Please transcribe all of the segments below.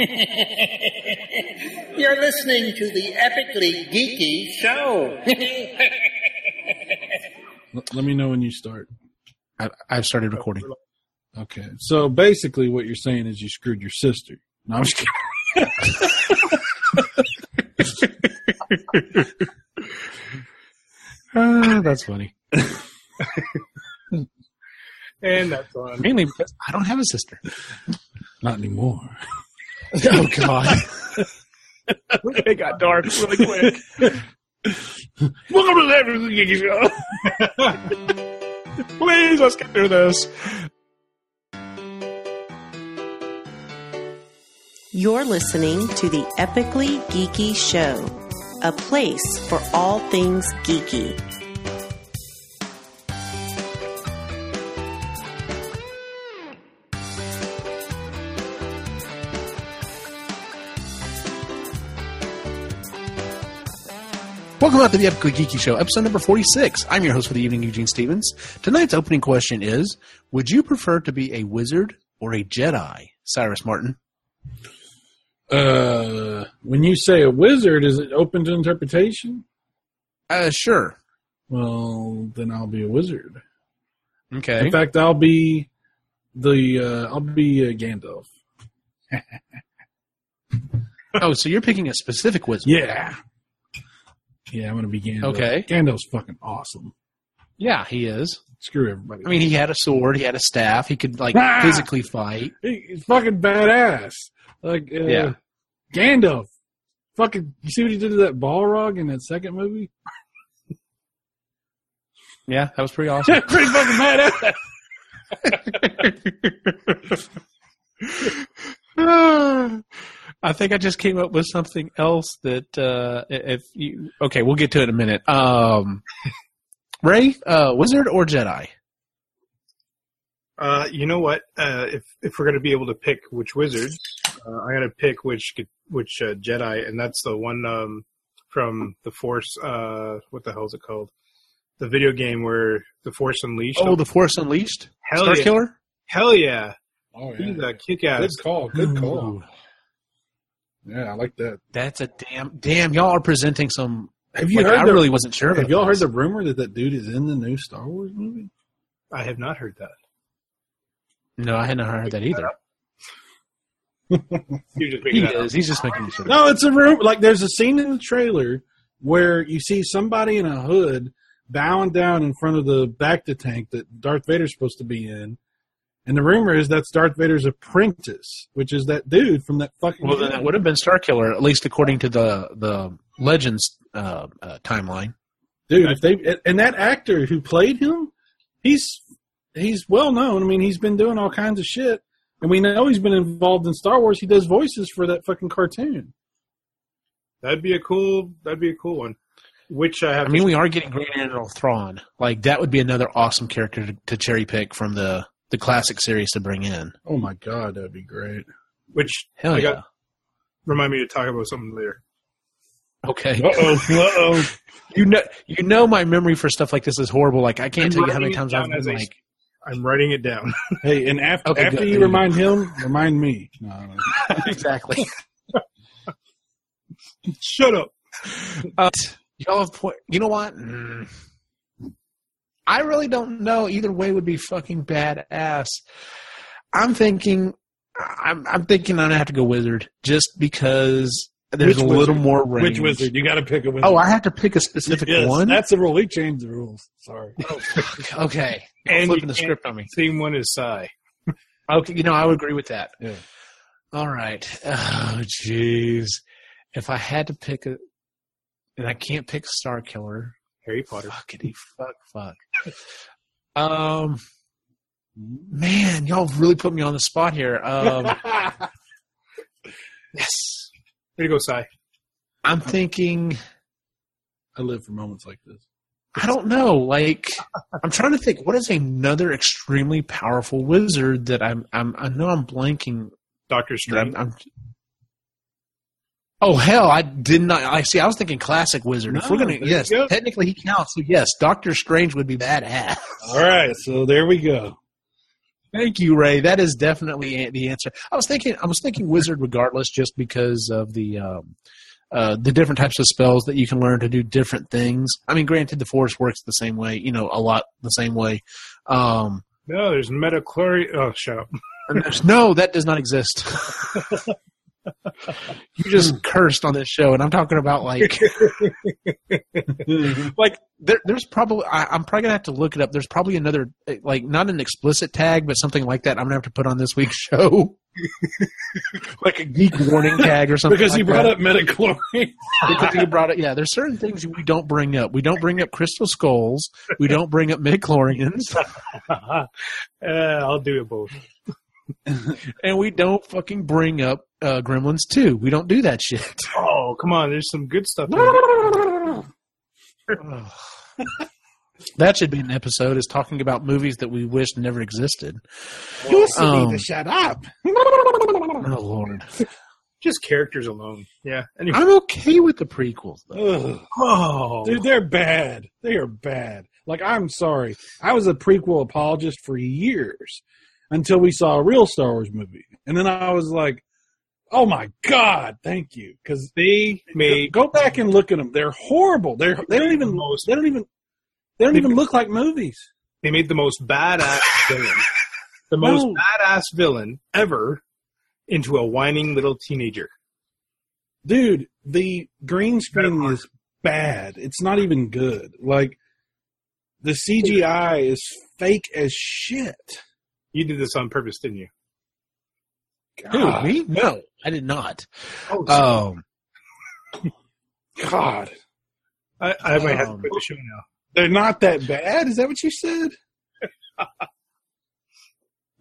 You're listening to the epically geeky show. L- Let me know when you start. I, I've started recording. Okay. So basically, what you're saying is you screwed your sister. No, I'm just kidding. Ah, that's funny. And that's on. Mainly because I don't have a sister. Not anymore. Oh God. it got dark really quick. Welcome to the Epic Geeky Show. Please, let's get through this. You're listening to the Epically Geeky Show, a place for all things geeky. Welcome out to the Epic Geeky Show, episode number 46. I'm your host for the evening, Eugene Stevens. Tonight's opening question is Would you prefer to be a wizard or a Jedi? Cyrus Martin. Uh, when you say a wizard, is it open to interpretation? Uh, sure. Well, then I'll be a wizard. Okay. In fact, I'll be the uh, I'll be uh, Gandalf. oh, so you're picking a specific wizard. Yeah. Yeah, I'm gonna be Gandalf. Okay. Gandalf's fucking awesome. Yeah, he is. Screw everybody. I mean, he had a sword, he had a staff, he could, like, Ah! physically fight. He- he's fucking badass. Like, uh, Yeah. Gandalf. Fucking, you see what he did to that Balrog in that second movie? Yeah, that was pretty awesome. Pretty fucking badass. I think I just came up with something else that uh if you okay, we'll get to it in a minute. Um Ray, uh wizard or Jedi? Uh, you know what? Uh, if if we're gonna be able to pick which wizard, uh, I'm gonna pick which which uh, Jedi, and that's the one um, from the Force. Uh, what the hell is it called? The video game where the Force Unleashed. Oh, the Force Unleashed? hell Star yeah! Killer? Hell yeah! Oh, yeah. He's a kick-ass. Good call. Good call. Ooh, Yeah, I like that. That's a damn damn y'all are presenting some Have you like, heard I the, really wasn't sure Have y'all heard the rumor that that dude is in the new Star Wars movie? I have not heard that. No, I hadn't heard that either. You're just He making that up. is. He's just making sure. No, it's a rumor. Like, there's a scene in the trailer where you see somebody in a hood bowing down in front of the Bacta tank that Darth Vader's supposed to be in. And the rumor is that's Darth Vader's apprentice, which is that dude from that fucking. Well, then it would have been Star Killer, at least according to the the Legends uh, uh, timeline. dude. If they and that actor who played him, he's he's well known. I mean, he's been doing all kinds of shit, and we know he's been involved in Star Wars. He does voices for that fucking cartoon. That'd be a cool. That'd be a cool one. Which I have. I mean, we are getting Grand Admiral Thrawn. Like that would be another awesome character to, to cherry pick from the the classic series to bring in. Oh my god, that'd be great. which Hell I yeah! got- remind me to talk about something later. okay, Uh oh, uh oh. you know, you know, my memory for stuff like this is horrible. Like I can't I'm tell you how many times I've been as I like, I'm writing it down. Hey, and after Okay, after good. you remind him, remind me. No, no. exactly. Shut up. Uh, y'all have point. You know what? Mm. I really don't know. Either way would be fucking badass. I'm thinking. I'm I'm thinking I'm gonna have to go wizard just because there's Which a little wizard? more range. Which wizard? You got to pick a wizard. Oh, I have to pick a specific Yes, one. That's the rule. He changed the rules. Sorry. Oh, okay, And flipping the script on me. Same one as Psy. Okay, you know I would agree with that. Yeah. All right. Oh, jeez. If I had to pick a, and I can't pick Star Killer. Harry Potter. Fuckity fuck fuck. Um, man, y'all really put me on the spot here. Um, yes, Way to go, Psy. I'm thinking. I live for moments like this. I don't know. Like, I'm trying to think. What is another extremely powerful wizard that I'm? I'm. I know I'm blanking. Doctor that I'm, Strange. I'm Oh hell! I did not. I see. I was thinking classic wizard. if we're gonna, yes, go. technically he counts. So yes, Doctor Strange would be badass. All right, so there we go. Thank you, Ray. That is definitely the answer. I was thinking, I was thinking wizard regardless, just because of the um, uh, the different types of spells that you can learn to do different things. I mean, granted, the force works the same way, you know, a lot the same way. Um, No, there's midichlorian. Oh, shut up. no, that does not exist. you just cursed on this show, and I'm talking about like like there, there's probably I, I'm probably gonna have to look it up. There's probably another like not an explicit tag, but something like that. I'm gonna have to put on this week's show, like a geek warning tag or something. because like brought that. up midichlorian. because he brought it. Yeah, there's certain things we don't bring up. We don't bring up crystal skulls. We don't bring up midichlorians, uh, I'll do it both. and we don't fucking bring up uh, Gremlins too. We don't do that shit. Oh, come on. There's some good stuff. in that should be an episode. Is talking about movies that we wish never existed. You Um, need to shut up. Oh lord, Just characters alone. Yeah. Anyway. I'm okay with the prequels though. Ugh. Oh. Dude, they're bad. They are bad. Like, I'm sorry. I was a prequel apologist for years until we saw a real Star Wars movie. And then I was like, oh my God, thank you. Because They made go back and look at them. They're horrible. They're, they don't even, most- they don't even, they don't even look like movies. they made the most badass villain, the most No. badass villain ever, into a whining little teenager. Dude, the green screen is bad. It's not even good. Like, the CGI is fake as shit. You did this on purpose, didn't you? Who me? No, I did not. Oh, Um, God. I, I might have to um, quit the show now. They're not that bad. Is that what you said?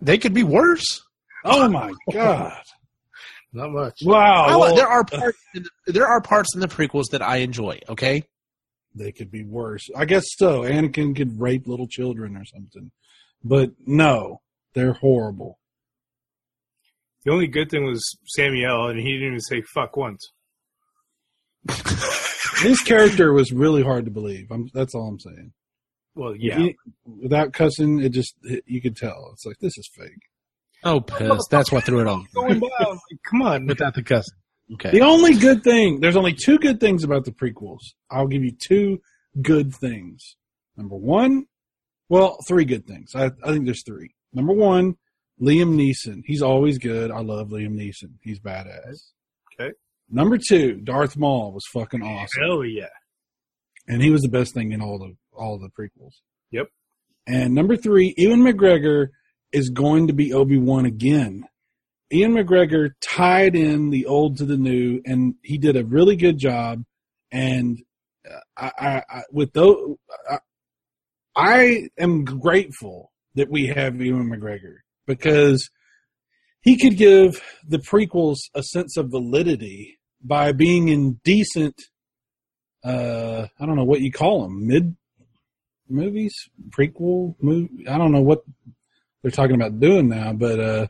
they could be worse. Oh my god! Not much. Wow. I well, there are parts. In the, there are parts in the prequels that I enjoy. Okay, they could be worse. I guess so. Anakin could rape little children or something, but no, they're horrible. The only good thing was Samuel, and he didn't even say fuck once. His character was really hard to believe. I'm, that's all I'm saying. Well, yeah. He- without cussing, it just you could tell. It's like this is fake. oh piss. That's what threw it on. Going down. Like, come on. Without the cussing. Okay. The only good thing, there's only two good things about the prequels. I'll give you two good things. Number one, well, three good things. I, I think there's three. Number one, Liam Neeson. He's always good. I love Liam Neeson. He's badass. Okay. Number two, Darth Maul was fucking awesome. Hell yeah. And he was the best thing in all the all the prequels. Yep. And number three, Ewan McGregor is going to be Obi Wan again. Ewan McGregor tied in the old to the new, and he did a really good job. And uh, I, I, I with those, I, I am grateful that we have Ewan McGregor because he could give the prequels a sense of validity by being in decent. Uh, I don't know what you call them, mid movies, prequel movie. I don't know what they're talking about doing now, but uh,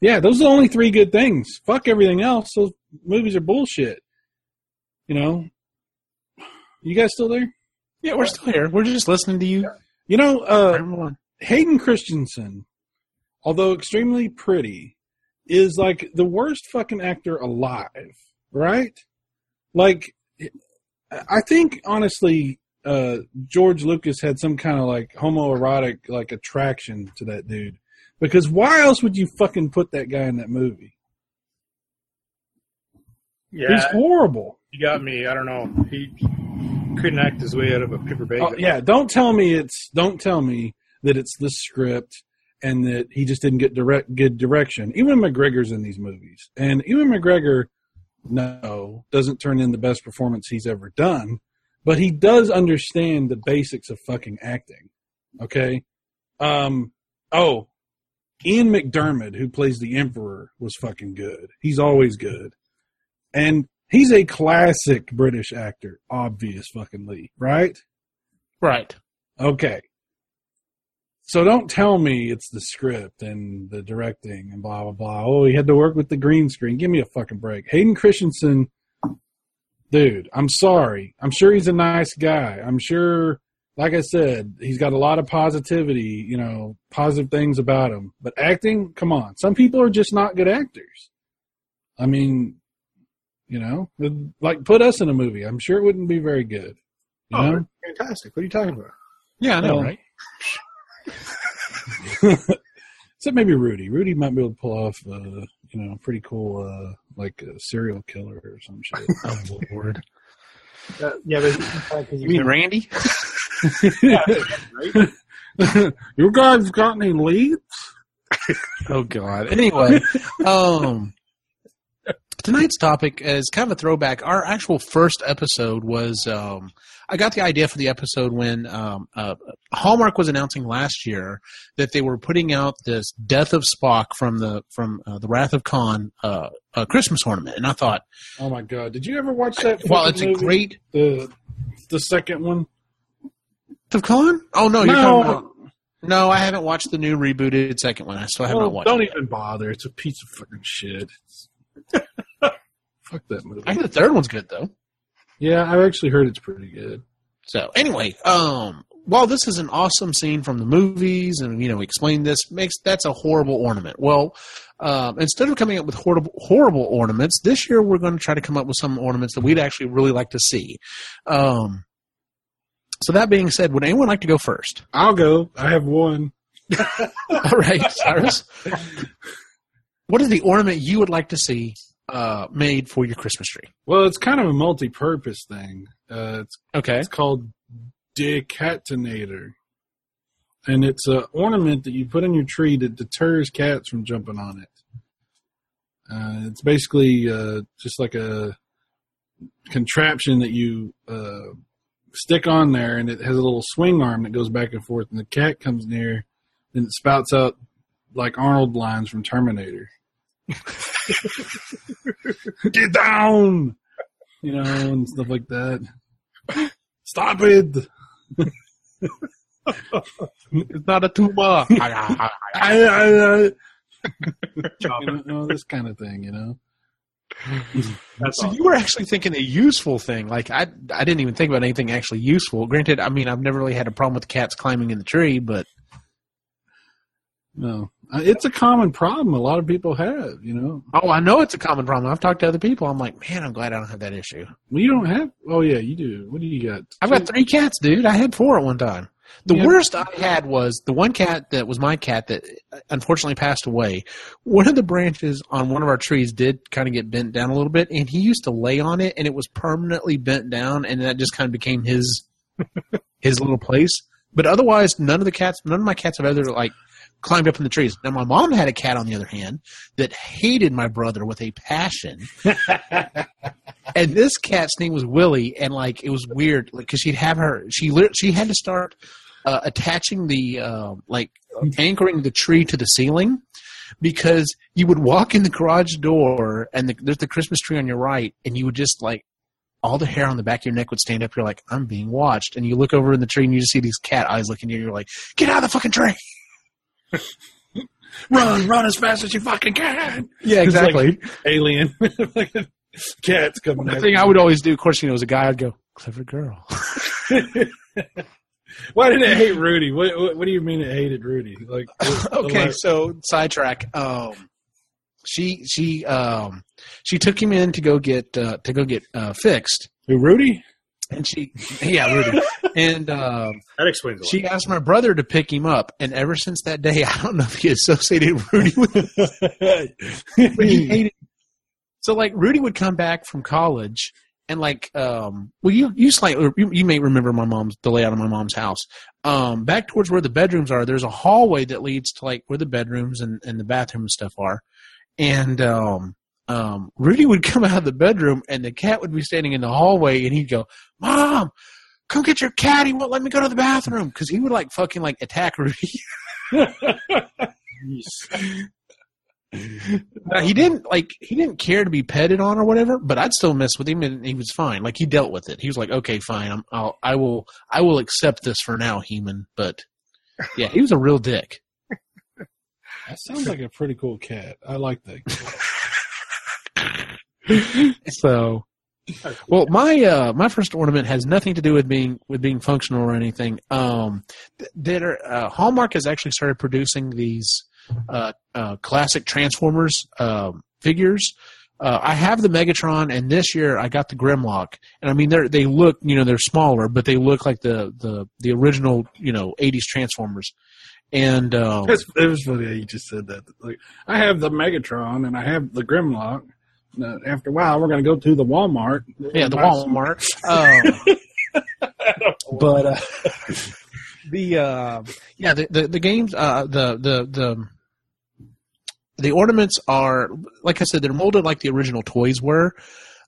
yeah, those are the only three good things. Fuck everything else. Those movies are bullshit. You know. You guys still there? Yeah, we're still here. We're just listening to you. You know, uh, Hayden Christensen, although extremely pretty, is like the worst fucking actor alive, right? Like, I think honestly, uh, George Lucas had some kind of like homoerotic like attraction to that dude. Because why else would you fucking put that guy in that movie? Yeah, he's horrible. you got me. I don't know. He couldn't act his way out of a paper bag. Oh, yeah, don't tell me it's don't tell me that it's the script and that he just didn't get direct good direction. Ewan McGregor's in these movies, and Ewan McGregor, no, doesn't turn in the best performance he's ever done, but he does understand the basics of fucking acting. Okay, um, oh, Ian McDiarmid, who plays the Emperor, was fucking good. He's always good, and he's a classic British actor, obvious fucking Lee, right? Right. Okay. So don't tell me it's the script and the directing and blah blah blah. Oh, he had to work with the green screen. Give me a fucking break. Hayden Christensen, dude, I'm sorry. I'm sure he's a nice guy. I'm sure like I said, he's got a lot of positivity, you know, positive things about him. But acting, come on, some people are just not good actors. I mean, you know, like put us in a movie. I'm sure it wouldn't be very good. You Oh, know? fantastic! What are you talking about? Yeah, I know, Well, right? Except maybe Rudy. Rudy might be able to pull off, uh, you know, pretty cool, uh, like a serial killer or some shit. Oh Lord. Uh, yeah, but because You mean Randy? you guys got any leads? Oh God. Anyway, um, tonight's topic is kind of a throwback. Our actual first episode was um, I got the idea for the episode when um, uh, Hallmark was announcing last year that they were putting out this Death of Spock from the from uh, the Wrath of Khan uh, uh, Christmas ornament, and I thought, Oh my god! Did you ever watch that? well, it's a great the the second one. Of Khan. Oh no, you're No. talking about. No, I haven't watched the new rebooted second one. I still have Well, not watched. don't it. even bother. It's a piece of fucking shit. Fuck that movie. I think the third one's good though. Yeah, I've actually heard it's pretty good. So anyway, um, while this is an awesome scene from the movies, and you know, we explained this makes that's a horrible ornament. Well, um, instead of coming up with horrible horrible ornaments, this year we're going to try to come up with some ornaments that we'd actually really like to see. Um, so that being said, would anyone like to go first? I'll go. I have one. All right, Cyrus. What is the ornament you would like to see uh, made for your Christmas tree? Well, it's kind of a multi-purpose thing. Uh, it's Okay. it's called decatinator, and it's an ornament that you put in your tree that deters cats from jumping on it. Uh, it's basically uh, just like a contraption that you uh, stick on there, and it has a little swing arm that goes back and forth. And the cat comes near, and it spouts out like Arnold lines from Terminator. Get down, you know, and stuff like that. Stop it! It's not a tuba. I, you know, this kind of thing, you know. So you were actually thinking a useful thing. Like I, I didn't even think about anything actually useful. Granted, I mean I've never really had a problem with cats climbing in the tree, but No, Uh, it's a common problem. A lot of people have, you know. oh, I know it's a common problem. I've talked to other people. I'm like, man, I'm glad I don't have that issue. Well, you don't have. Oh yeah, you do. What do you got? I've got three cats, dude. I had four at one time. The Yeah. worst I had was the one cat that was my cat that uh, unfortunately passed away. One of the branches on one of our trees did kind of get bent down a little bit, and he used to lay on it, and it was permanently bent down, and that just kind of became his his little place. But otherwise, none of the cats, none of my cats have ever like climbed up in the trees. Now, my mom had a cat, on the other hand, that hated my brother with a passion. and this cat's name was Willie, and like it was weird, like because she'd have her, she she had to start uh, attaching the uh, like anchoring the tree to the ceiling because you would walk in the garage door and the, there's the Christmas tree on your right, and you would just like all the hair on the back of your neck would stand up. You're like, I'm being watched, and you look over in the tree and you just see these cat eyes looking at you. You're like, get out of the fucking tree. run, run as fast as you fucking can. Yeah, It's like exactly. Alien. Cats coming. the thing. I would always do, of course, you know, as a guy, I'd go, clever girl. Why did it hate Rudy? What, what, what do you mean it hated Rudy? Like, okay, like- so sidetrack. Um, she she um she took him in to go get uh, to go get uh, fixed, who Rudy? and she yeah Rudy, and um, That explains a lot. she asked my brother to pick him up, and ever since that day, I don't know if he associated Rudy with, hated. So like Rudy would come back from college. And like, um, well, you you slightly you, you may remember my mom's the layout of my mom's house. Um, back towards where the bedrooms are, there's a hallway that leads to like where the bedrooms and, and the bathroom and stuff are. And um, um, Rudy would come out of the bedroom, and the cat would be standing in the hallway, and he'd go, "Mom, come get your cat. He won't let me go to the bathroom because he would like fucking like attack Rudy." Now, he didn't like he didn't care to be petted on or whatever, but I'd still mess with him, and he was fine. Like he dealt with it. He was like, "Okay, fine. I'm, I'll, I will, I will accept this for now, human." But yeah, he was a real dick. That sounds like a pretty cool cat. I like that. So Well, my uh, my first ornament has nothing to do with being with being functional or anything. Um, th- there, uh, Hallmark has actually started producing these uh, uh, classic Transformers um, figures. Uh, I have the Megatron, and this year I got the Grimlock. And I mean, they they look, you know, they're smaller, but they look like the the the original, you know, '80s Transformers. And um, it was funny how you just said that. Like, I have the Megatron and I have the Grimlock. Uh, after a while, we're going to go to the Walmart. yeah, the Walmart. Um, but uh, the uh, yeah, the, the the games, uh, the the the the ornaments are like I said, they're molded like the original toys were.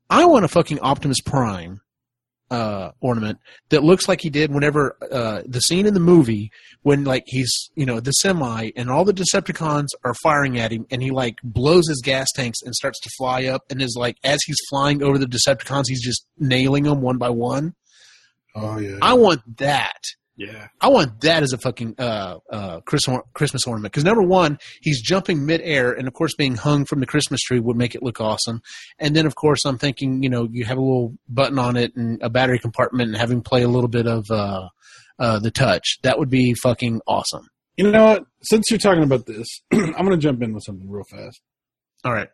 I want a fucking Optimus Prime uh, ornament that looks like he did whenever uh, the scene in the movie when like he's you know the semi and all the Decepticons are firing at him and he like blows his gas tanks and starts to fly up and is like as he's flying over the Decepticons he's just nailing them one by one. Oh, yeah. I want that. Yeah. I want that as a fucking uh, uh, Christmas Christmas ornament because number one, he's jumping midair, and of course, being hung from the Christmas tree would make it look awesome. And then, of course, I'm thinking, you know, you have a little button on it and a battery compartment, and have him play a little bit of uh, uh, the touch. That would be fucking awesome. You know what? Since you're talking about this, I'm going to jump in with something real fast. All right,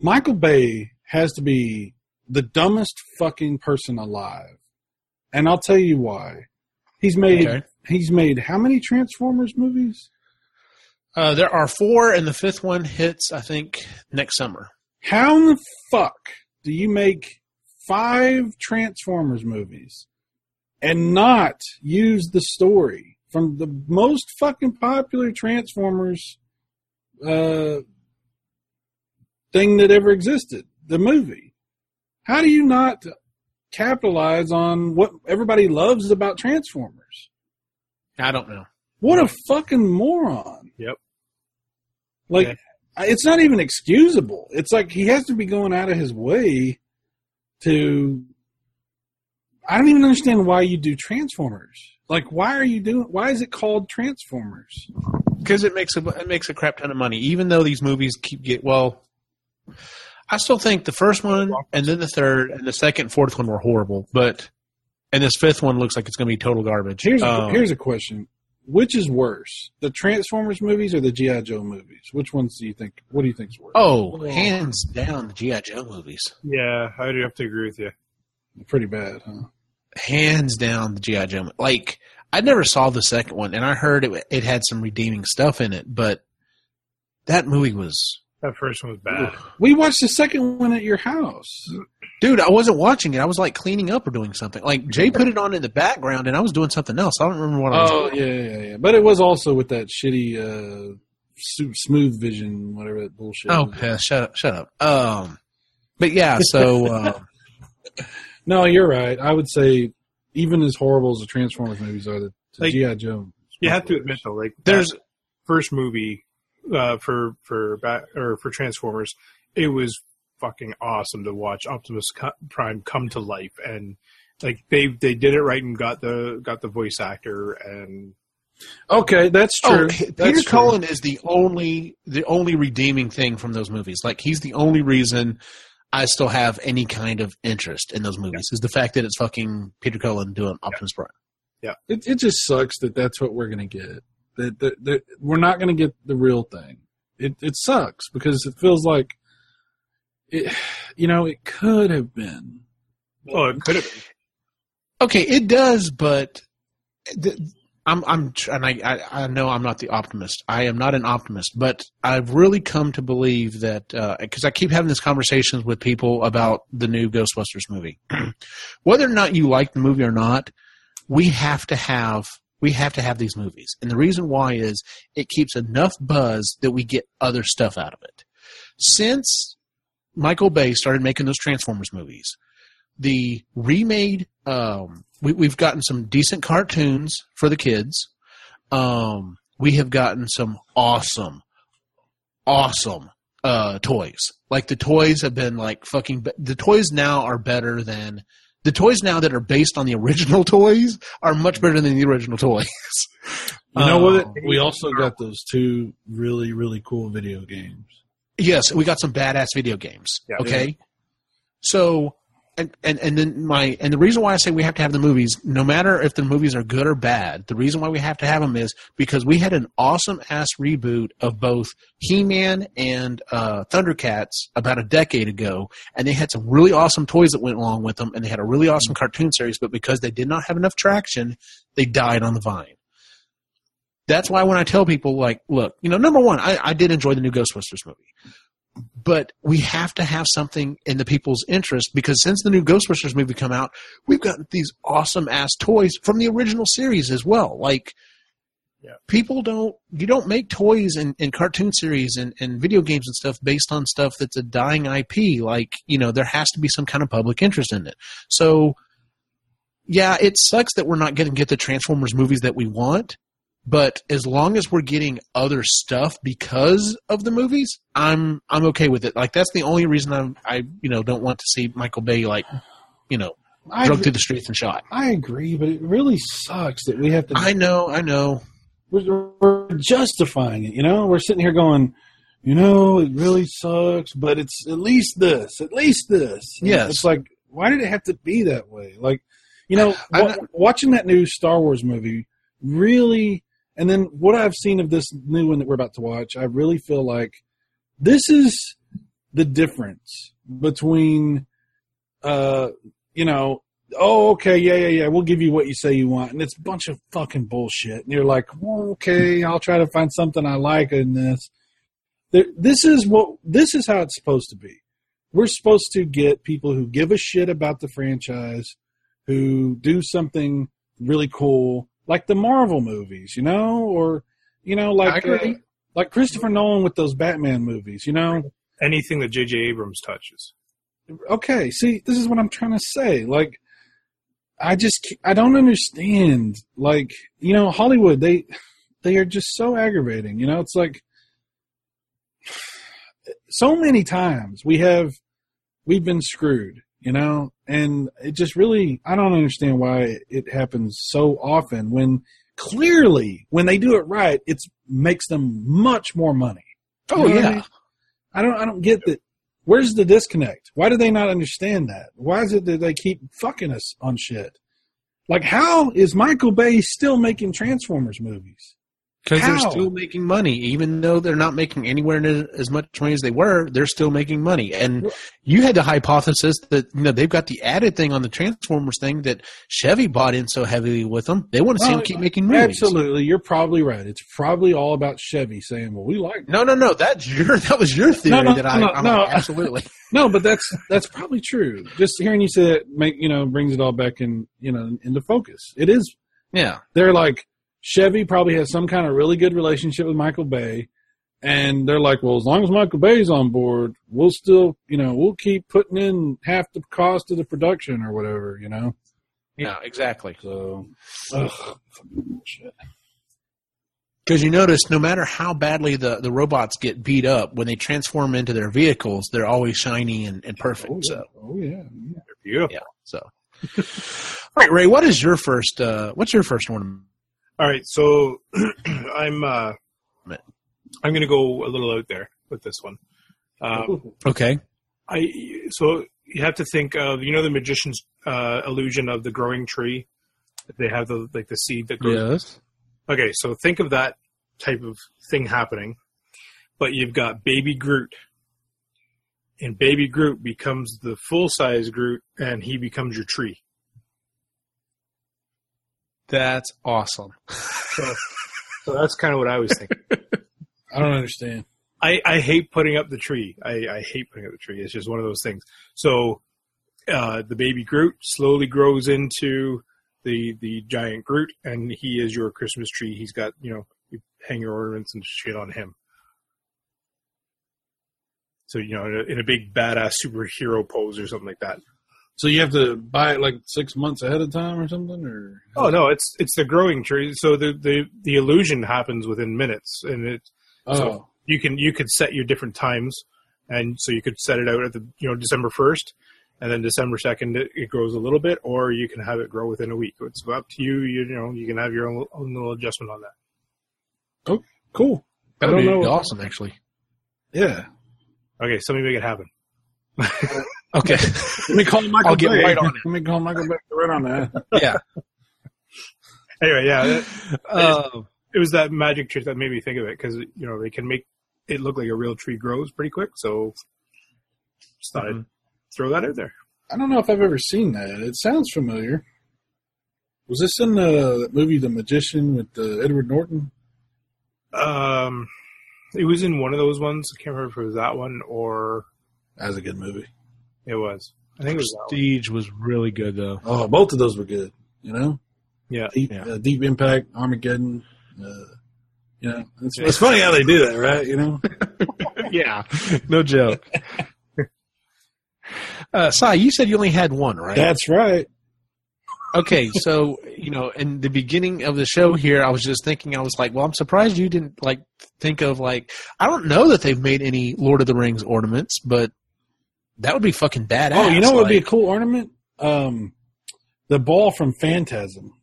Michael Bay has to be the dumbest fucking person alive. And I'll tell you why. He's made Okay. he's made how many Transformers movies? uh, there are four, and the fifth one hits, I think, next summer. How in the fuck do you make five Transformers movies and not use the story from the most fucking popular Transformers uh, thing that ever existed, the movie? How do you not capitalize on what everybody loves about Transformers? I don't know. What a fucking moron. Yep. Like, Yeah. It's not even excusable. It's like he has to be going out of his way to. I don't even understand why you do Transformers. Like, why are you doing? Why is it called Transformers? because it makes a it makes a crap ton of money. Even though these movies keep get well, I still think the first one and then the third and the second, fourth one were horrible. But and this fifth one looks like it's going to be total garbage. Here's Um, here's a question: Which is worse, the Transformers movies or the GI Joe movies? Which ones do you think? What do you think's worse? oh, hands down the GI Joe movies. Yeah, I do have to agree with you. pretty bad, huh? Hands down the GI Joe. Like I never saw the second one, and I heard it it had some redeeming stuff in it, but that movie was. That first one was bad. We watched the second one at your house. Dude, I wasn't watching it. I was like cleaning up or doing something. Like Jay put it on in the background, and I was doing something else. I don't remember what I was Oh doing. yeah, yeah, yeah. But it was also with that shitty uh, su- smooth vision, whatever that bullshit. Oh, is. yeah, shut up, shut up. Um, but yeah, so uh, no, you're right. I would say even as horrible as the Transformers movies are, the, the Like, GI Joe. You have to admit though, like there's that first movie uh, for for Bat or for Transformers, it was fucking awesome to watch Optimus Prime come to life, and like they they did it right and got the got the voice actor and Okay, that's true. oh, Peter That's true. Cullen is the only the only redeeming thing from those movies. Like he's the only reason I still have any kind of interest in those movies is the fact that it's fucking Peter Cullen doing Optimus Prime. Yeah, it, it just sucks that that's what we're going to get. That, that, that we're not going to get the real thing. It it sucks because it feels like it. You know, it could have been. oh, it could have been. Okay, it does, but th- I'm I'm and I, I I know I'm not the optimist. I am not an optimist, but I've really come to believe that uh, because I keep having these conversations with people about the new Ghostbusters movie, whether or not you like the movie or not, we have to have we have to have these movies, and the reason why is it keeps enough buzz that we get other stuff out of it. Since Michael Bay started making those Transformers movies, the remade um, we, we've gotten some decent cartoons for the kids. Um, we have gotten some awesome awesome uh, toys. Like the toys have been like fucking the toys now are better than the toys now that are based on the original toys are much better than the original toys You know what? Um, We also got those two really really cool video games. Yes, we got some badass video games. Yeah. okay. So and, and and then my and the reason why I say we have to have the movies, no matter if the movies are good or bad, the reason why we have to have them is because we had an awesome ass reboot of both He-Man and uh, Thundercats about a decade ago, and they had some really awesome toys that went along with them, and they had a really awesome cartoon series, but because they did not have enough traction, they died on the vine. That's why when I tell people, like, look, you know, number one, I, I did enjoy the new Ghostbusters movie but we have to have something in the people's interest because since the new Ghostbusters movie come out, we've got these awesome ass toys from the original series as well. Like Yeah. people don't you don't make toys and, and cartoon series and, and video games and stuff based on stuff that's a dying IP. Like, you know, there has to be some kind of public interest in it. So yeah, it sucks that we're not going to get the Transformers movies that we want, but as long as we're getting other stuff because of the movies, I'm I'm okay with it. Like that's the only reason I'm I you know don't want to see Michael Bay like you know I, drugged through the streets and shot. I agree, but it really sucks that we have to. I know, I know. we're, we're justifying it. You know, we're sitting here going, you know, it really sucks, but it's at least this, at least this. And Yes. it's like, why did it have to be that way? Like, you know, watching that new Star Wars movie really, and then what I've seen of this new one that we're about to watch, I really feel like this is the difference between, uh, you know, oh, okay, yeah, yeah, yeah, we'll give you what you say you want. And it's a bunch of fucking bullshit. And you're like, well, okay, I'll try to find something I like in this. This is what, this is how it's supposed to be. We're supposed to get people who give a shit about the franchise, who do something really cool, like the Marvel movies, you know, or, you know, like, uh, like Christopher Nolan with those Batman movies, you know? Anything that J.J. Abrams touches. okay see this is what i'm trying to say like i just i don't understand like you know hollywood they they are just so aggravating you know it's like so many times we have we've been screwed you know and it just really i don't understand why it happens so often when clearly when they do it right it makes them much more money Oh You know what I yeah. mean? I don't I don't get that. Where's the disconnect? Why do they not understand that? Why is it that they keep fucking us on shit? Like how is Michael Bay still making Transformers movies? Because they're still making money, even though they're not making anywhere near as much money as they were. They're still making money, and you had the hypothesis that you know they've got the added thing on the Transformers thing that Chevy bought in so heavily with them. They want to see Well, them keep making movies. Absolutely, you're probably right. It's probably all about Chevy saying, "Well, we like." No, no, no. That's your that was your theory No, no, that I no, I'm no. like, absolutely. No, but that's that's probably true. Just hearing you say it, make you know, brings it all back in you know into focus. It is Yeah. they're like Chevy probably has some kind of really good relationship with Michael Bay, and they're like, well, as long as Michael Bay's on board, we'll still, you know, we'll keep putting in half the cost of the production or whatever, you know. Yeah, exactly. So, ugh, fucking. Because you notice, no matter how badly the, the robots get beat up, when they transform into their vehicles, they're always shiny and, and perfect. Oh yeah, So, oh yeah. yeah. Beautiful. yeah. So, all right, Ray, what is your first? Uh, what's your first ornament? All right, so I'm uh, I'm going to go a little out there with this one. Um, Okay. I so you have to think of you know the magician's uh, illusion of the growing tree. They have the like the seed that grows. Yes. Okay, so think of that type of thing happening, but you've got Baby Groot, and Baby Groot becomes the full size Groot, and he becomes your tree. That's awesome. So, so that's kind of what I was thinking. I don't understand. I, I hate putting up the tree. I, I hate putting up the tree. It's just one of those things. So uh, the baby Groot slowly grows into the the giant Groot, and he is your Christmas tree. He's got you know you hang your ornaments and shit on him. So you know in a, in a big badass superhero pose or something like that. So you have to buy it like six months ahead of time or something, or Oh no, it's it's the growing tree. So the the the illusion happens within minutes, and it oh, So you can you could set your different times, and so you could set it out at the you know December first, and then December second it, it grows a little bit, or you can have it grow within a week. It's up to you. You, you know you can have your own, own little adjustment on that. Oh, cool. That'd be know. awesome, actually. Yeah, Okay, somebody make it happen. Okay. Let me call Michael I'll get Bay. right on it. Let me call Michael Bay right on that. yeah. Anyway, yeah, it, Uh, it was that magic trick that made me think of it because you know they can make it look like a real tree grows pretty quick. So just thought I'd throw that out there. I don't know if I've ever seen that. It sounds familiar. Was this in the movie The Magician with uh, Edward Norton? Um, it was in one of those ones. I can't remember if it was that one or That was a good movie. It was. I think it was. Prestige was really good though. Oh, both of those were good. You know, Yeah. Deep, Yeah. uh, Deep Impact, Armageddon. Uh, you know, it's, it's funny how they do that, right? You know, yeah, no joke. Uh, Sai, you said you only had one, right? that's right. okay, so you know, in the beginning of the show here, I was just thinking, I was like, well, I'm surprised you didn't like think of like, I don't know that they've made any Lord of the Rings ornaments, but that would be fucking badass. Oh, you know what would be a cool ornament? Um, the ball from Phantasm.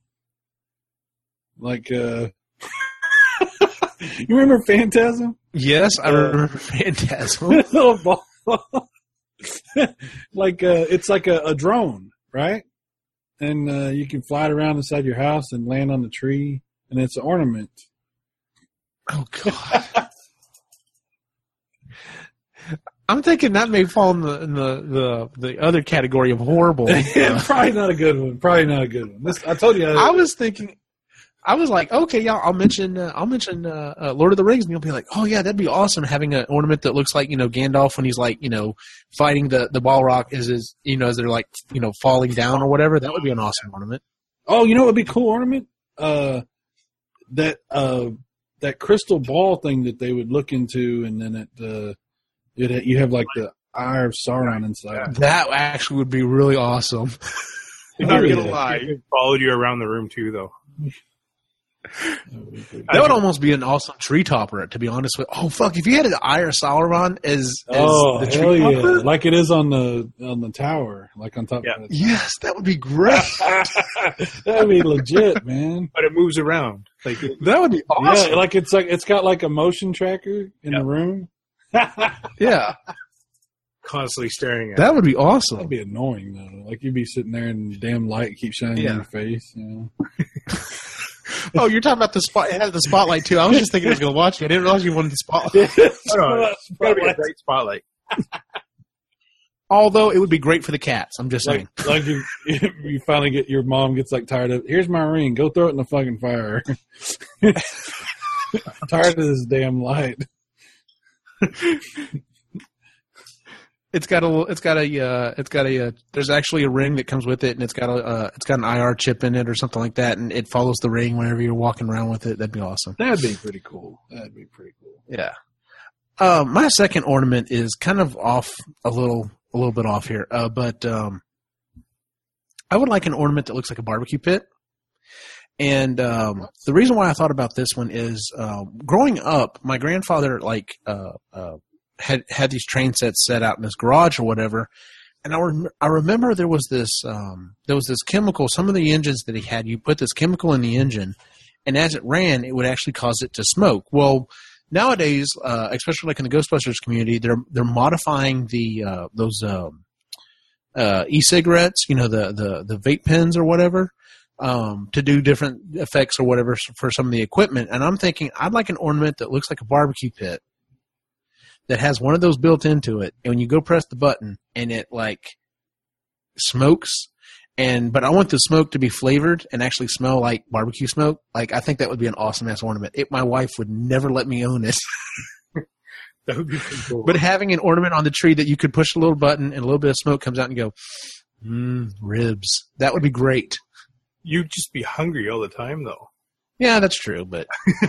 Like, uh, you remember Phantasm? yes, I uh, remember Phantasm. little ball. like uh, it's like a, a drone, right? And uh, you can fly it around inside your house and land on the tree, and it's an ornament. oh God. I'm thinking that may fall in the in the the, the other category of horrible. Probably not a good one. Probably not a good one. This, I told you. I was thinking, I was like, okay, yeah, I'll mention, uh, I'll mention uh, uh, Lord of the Rings, and you'll be like, oh yeah, that'd be awesome having an ornament that looks like you know Gandalf when he's like you know fighting the the Balrog as is you know as they're like you know falling down or whatever. That would be an awesome ornament. Oh, you know what would be a cool ornament? Uh, that uh, that crystal ball thing that they would look into, and then it uh, it you have like the eye of Sauron inside. That actually would be really awesome. If Not gonna really- lie. followed you around the room too, though. That would be pretty That would almost be an awesome tree topper, to be honest with. Oh fuck! If you had an Eye of Sauron as, as Oh the hell tree yeah! topper, Like it is on the on the tower, like on top. Yeah. of the yes, that would be great. That'd be legit, man. But it moves around. Like it- that would be awesome. Yeah, like it's like it's got like a motion tracker in Yeah. the room. Yeah, constantly staring at. that would be awesome. That'd be annoying though. Like you'd be sitting there and the damn light keeps shining Yeah. in your face. You know? Oh, you're talking about the spot. It had the spotlight too. I was just thinking I was going to watch it. I didn't realize you wanted the spotlight. No, it's gotta be a great spotlight. Although it would be great for the cats. I'm just saying. like like you, you finally get your mom gets like tired of here's my ring go throw it in the fucking fire tired of this damn light It's got a. It's got a. Uh, it's got a. Uh, there's actually a ring that comes with it, and it's got a. Uh, it's got an IR chip in it or something like that, and it follows the ring whenever you're walking around with it. That'd be awesome. that'd be pretty cool that'd be pretty cool Yeah. Uh, my second ornament is kind of off a little, a little bit off here, uh, but um, I would like an ornament that looks like a barbecue pit. And um, the reason why I thought about this one is uh, growing up, my grandfather like uh, uh, had had these train sets set out in his garage or whatever, and I rem- I remember there was this um, there was this chemical. Some of the engines that he had, you put this chemical in the engine, and as it ran, it would actually cause it to smoke. Well, nowadays, uh, especially like in the Ghostbusters community, they're they're modifying the uh, those um, uh, e-cigarettes, you know, the the the vape pens or whatever, um, to do different effects or whatever for some of the equipment. And I'm thinking, I'd like an ornament that looks like a barbecue pit that has one of those built into it, and when you go press the button, and it like smokes. And but I want the smoke to be flavored and actually smell like barbecue smoke. Like I think that would be an awesome ass ornament. It, my wife would never let me own it. That would be cool. But having an ornament on the tree that you could push a little button and a little bit of smoke comes out and go, mmm, ribs. That would be great. You'd just be hungry all the time, though. Yeah, that's true. But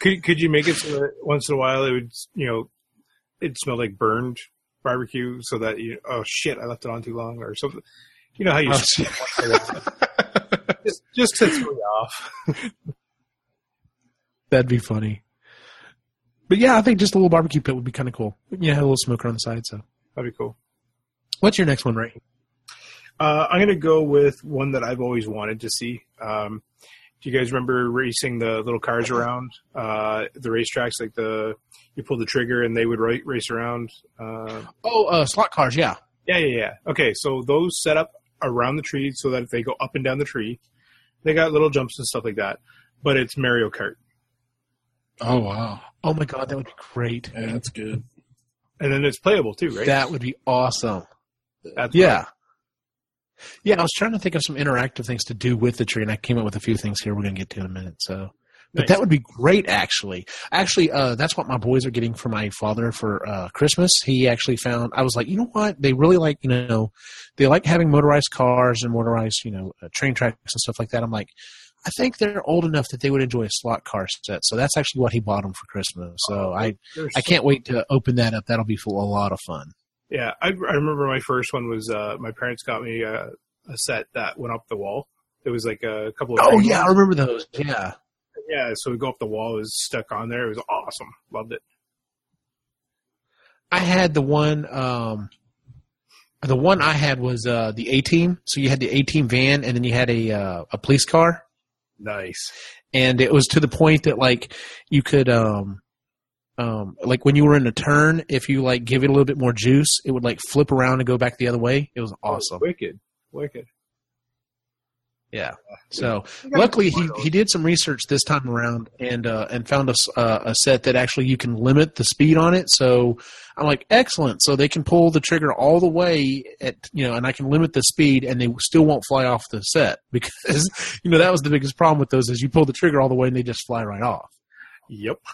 Could could you make it so that once in a while it would you know it smelled like burned barbecue so that you oh shit I left it on too long or something. You know how you Oh, just just throw you off. that'd be funny. But yeah, I think just a little barbecue pit would be kind of cool. Yeah, a little smoker on the side. So, That'd be cool. what's your next one, Ray? Uh, I'm going to go with one that I've always wanted to see. Um, Do you guys remember racing the little cars around uh, the racetracks? Like the you pull the trigger and they would ra- race around. Uh, Oh, uh, slot cars, yeah. yeah, yeah, yeah. Okay, so those set up around the tree so that if they go up and down the tree. They got little jumps and stuff like that, but it's Mario Kart, Oh wow, Oh my god, that would be great. yeah, that's good. and then it's playable too, right? That would be awesome. That's Yeah. Yeah, I was trying to think of some interactive things to do with the tree, and I came up with a few things here we're going to get to in a minute. So, but Nice. that would be great, actually. Actually, uh, that's what my boys are getting for my father for uh, Christmas. He actually found. I was like, you know what? They really like, you know, they like having motorized cars and motorized, you know, uh, train tracks and stuff like that. I'm like, I think they're old enough that they would enjoy a slot car set. So that's actually what he bought them for Christmas. So I, They're I can't wait to open that up. That'll be full, a lot of fun. Yeah, I, I remember my first one was uh, my parents got me a, a set that went up the wall. It was like a couple of Oh yeah, I remember those. Yeah. yeah. So we go up the wall, it was stuck on there. It was awesome. Loved it. I had the one um the one I had was uh the A team. So you had the A team van and then you had a uh, a police car Nice. and it was to the point that like you could um um like when you were in a turn if you like give it a little bit more juice it would like flip around and go back the other way. It was awesome. Wicked. Wicked. Yeah. So luckily he, he did some research this time around and uh, and found a, s- uh, a set that actually you can limit the speed on it. So I'm like excellent. So they can pull the trigger all the way at you know, and I can limit the speed and they still won't fly off the set because you know that was the biggest problem with those is you pull the trigger all the way and they just fly right off. Yep.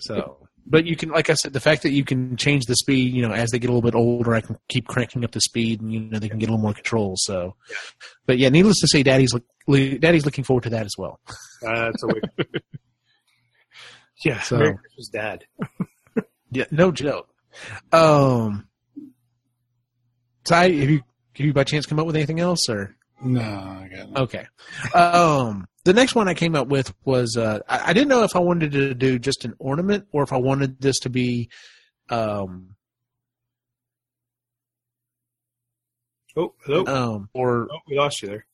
So. But you can, like I said, the fact that you can change the speed, you know, as they get a little bit older, I can keep cranking up the speed, and you know, they can get a little more control. So, but yeah, needless to say, Daddy's look, Daddy's looking forward to that as well. That's a wicked. yeah. So- Merry Christmas, Dad. Yeah, no joke. Um, Ty, have you have you by chance come up with anything else or? No, I got no. Okay. Um, the next one I came up with was uh, I, I didn't know if I wanted to do just an ornament or if I wanted this to be, um, Oh, hello. um, or oh, we lost you there.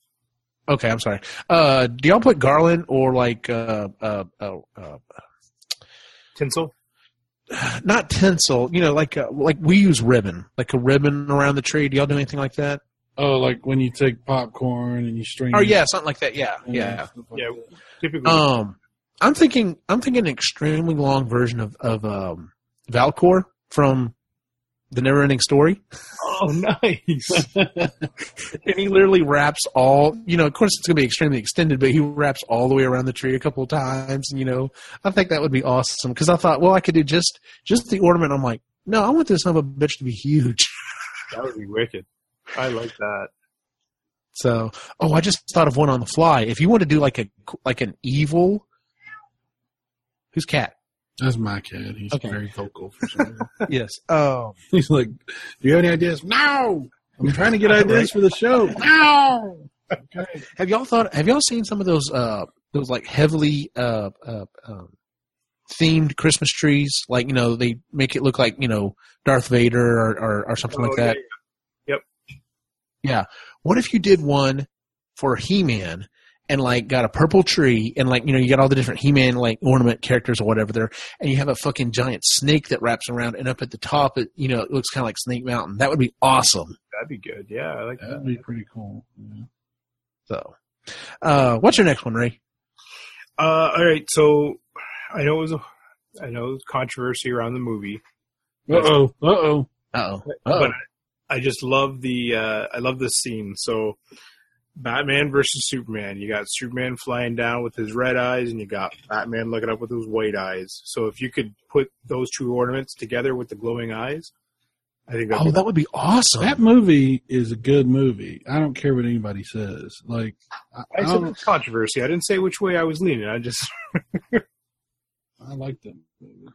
okay, I'm sorry. Uh, do y'all put garland or like uh, uh, uh, uh, Tinsel. not tinsel? You know, like uh, like we use ribbon, like a ribbon around the tree. Do y'all do anything like that? Oh, like when you take popcorn and you string. Oh it. yeah, something like that. Yeah, yeah. stuff like Yeah. Typically. Um, I'm thinking I'm thinking an extremely long version of of um, Falkor from the Neverending Story, oh, nice. and he literally wraps all. You know, of course, it's going to be extremely extended, but he wraps all the way around the tree a couple of times. And you know, I think that would be awesome because I thought, well, I could do just just the ornament. I'm like, no, I want this son of a bitch to be huge. that would be wicked. I like that. So, oh, I just thought of one on the fly. If you want to do like a like an evil, who's cat? That's my cat. He's Okay. very vocal for some. Yes. Um. He's like, "Do you have any ideas?" No. I'm trying to get ideas for the show. No. Okay. Have y'all thought? Have y'all seen some of those uh those like heavily uh, uh um, themed Christmas trees? Like you know they make it look like you know Darth Vader or or, or something like Oh, that. yeah, Yeah. What if you did one for He Man and like got a purple tree and like you know you got all the different He Man like ornament characters or whatever there, and you have a fucking giant snake that wraps around, and up at the top it you know it looks kind of like Snake Mountain. That would be awesome. That'd be good. Yeah, I like That'd that. be pretty cool. Yeah. So, uh, what's your next one, Ray? Uh, all right. So I know it was a, I know it was controversy around the movie, Uh oh. Uh oh. Uh oh. but I just love the uh, I love this scene. So Batman versus Superman. You got Superman flying down with his red eyes, and you got Batman looking up with his white eyes. So if you could put those two ornaments together with the glowing eyes, I think that'd Oh, be that would be awesome. That movie is a good movie. I don't care what anybody says. Like, I, I, I said it's controversy. I didn't say which way I was leaning. I just I like that movie.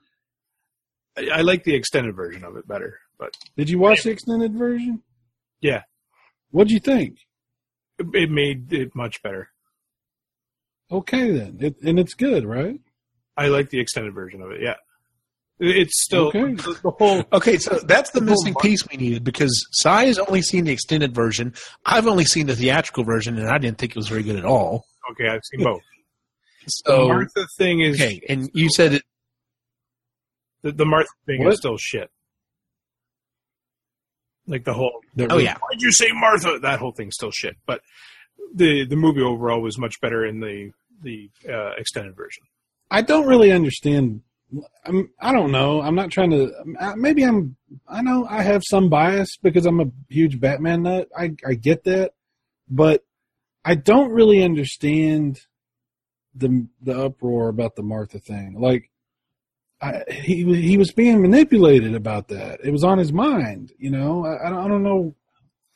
I, I like the extended version of it better. But Did you watch the extended version? Yeah. What'd you think? it, it made it much better. Okay then, it, and it's good, right? I like the extended version of it. Yeah, it's still Okay. the, the whole. Okay, so that's the The missing piece we needed because Sai has only seen the extended version. I've only seen the theatrical version, and I didn't think it was very good at all. Okay, I've seen both. the So Martha thing is okay, and you said it. the, the Martha thing What? is still shit. Like the whole the Oh yeah, why'd you say Martha? That whole thing's still shit. But the the movie overall was much better in the the uh, extended version. I don't really understand. I'm, I don't know. I'm not trying to. Maybe I'm. I know I have some bias because I'm a huge Batman nut. I I get that, but I don't really understand the the uproar about the Martha thing. Like, I, he he was being manipulated about that. It was on his mind. You know. I, I don't. I don't know.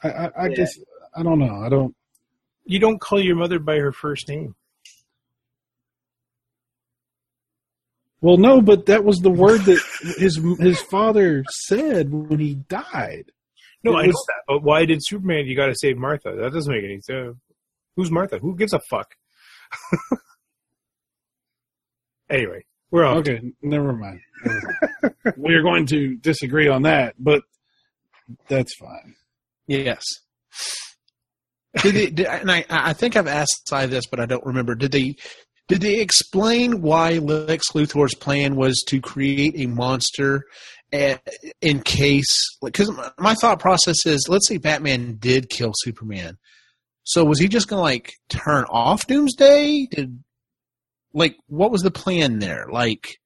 I I, I Yeah. guess I don't know. I don't. You don't call your mother by her first name. Well, no, but that was the word that his his father said when he died. No, It I know that. But why did Superman? You got to save Martha. That doesn't make any sense. Who's Martha? Who gives a fuck? anyway, we're off. Okay, never mind. Never mind. We're going to disagree on that, but that's fine. yes. Did they, did, and I, I think I've asked Si this, but I don't remember. Did they did they explain why Lex Luthor's plan was to create a monster eh, in case? Because my thought process is, let's say Batman did kill Superman, so was he just going to like turn off Doomsday? Did like what was the plan there? Like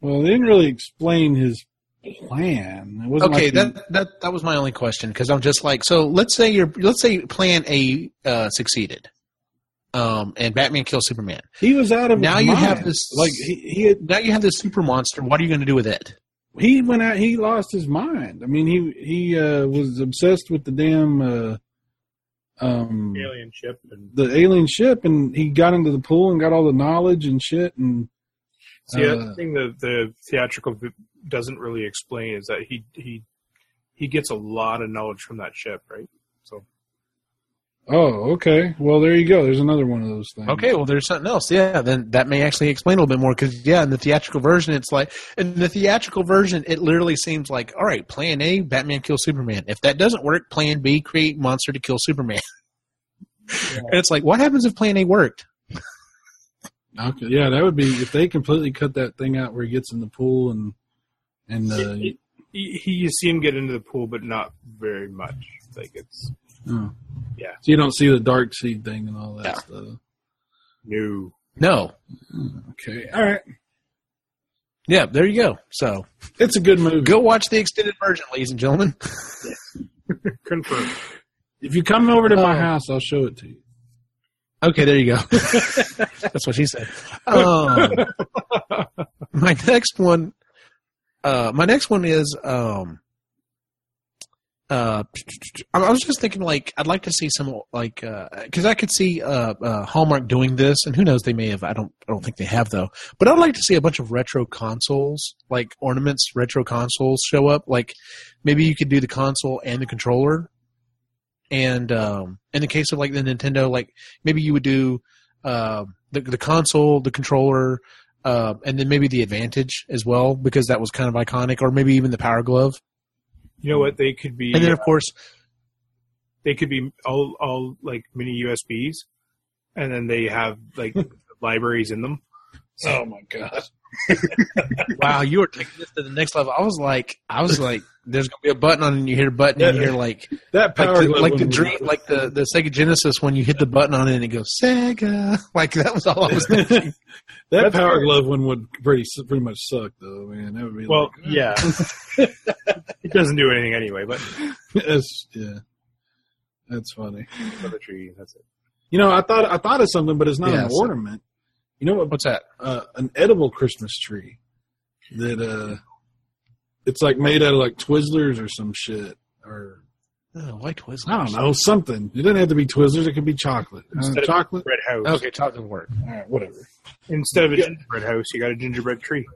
Well, they didn't really explain his plan. It wasn't okay, like he- that that that was my only question because I'm just like, so let's say your let's say Plan A uh, succeeded, um, and Batman kills Superman. he was out of Now you mind. have this- like he he, had, Now you have this super monster. What are you going to do with it? he went out. He lost his mind. I mean, he he uh, was obsessed with the damn uh, um Alien ship and the alien ship, and he got into the pool and got all the knowledge and shit. And see Uh, the thing that the theatrical doesn't really explain is that he he he gets a lot of knowledge from that ship, right? So oh, okay. Well, there you go. There's another one of those things. Okay, well, there's something else. Yeah, then that may actually explain a little bit more because yeah, in the theatrical version, it's like in the theatrical version, it literally seems like all right, Plan A, Batman kills Superman. If that doesn't work, Plan B, create monster to kill Superman. And it's like, what happens if Plan A worked? Okay, yeah, that would be if they completely cut that thing out where he gets in the pool and and uh, he, he, you see him get into the pool, but not very much. Like it's oh. Yeah. So you don't see the Darkseid thing and all that Yeah. stuff. new. No. Okay, all right. Yeah, there you go. So It's a good movie. go watch the extended version, ladies and gentlemen. Confirmed. If you come over to my Oh. house, I'll show it to you. Okay, there you go. That's what she said. Um, my next one, uh, my next one is, um, uh, I was just thinking, like, I'd like to see some, like, because I could see uh, uh, Hallmark doing this, and who knows, they may have. I don't, I don't think they have though. But I'd like to see a bunch of retro consoles, like ornaments, retro consoles show up. Like, maybe you could do the console and the controller. And um, in the case of like the Nintendo, like maybe you would do uh, the the console, the controller, uh, and then maybe the Advantage as well because that was kind of iconic, or maybe even the Power Glove. You know what? Um, they could be. And then of uh, course, they could be all all like mini USBs, and then they have like libraries in them. Oh my god! wow, you were taking this to the next level. I was like, I was like, there's gonna be a button on, it and you hear a button, and you hear like That like power the, like the one was- dream, like the the Sega Genesis when you hit the button on it and it goes Sega. Like that was all I was thinking. that That's power fair. glove one would pretty pretty much suck though, man. That would be Well, like, yeah, it doesn't do anything anyway. But that's, yeah, that's funny. for the tree, that's it. You know, I thought I thought of something, but it's not Yeah, an so- ornament. You know what? What's that? Uh, an edible Christmas tree that uh, it's like made out of like Twizzlers or some shit, or Oh, white Twizzlers. I don't know something. It doesn't have to be Twizzlers. It could be chocolate. Uh, Instead of- chocolate. Red house. Okay, chocolate work. All right, whatever. Instead of a gingerbread house, you got a gingerbread tree.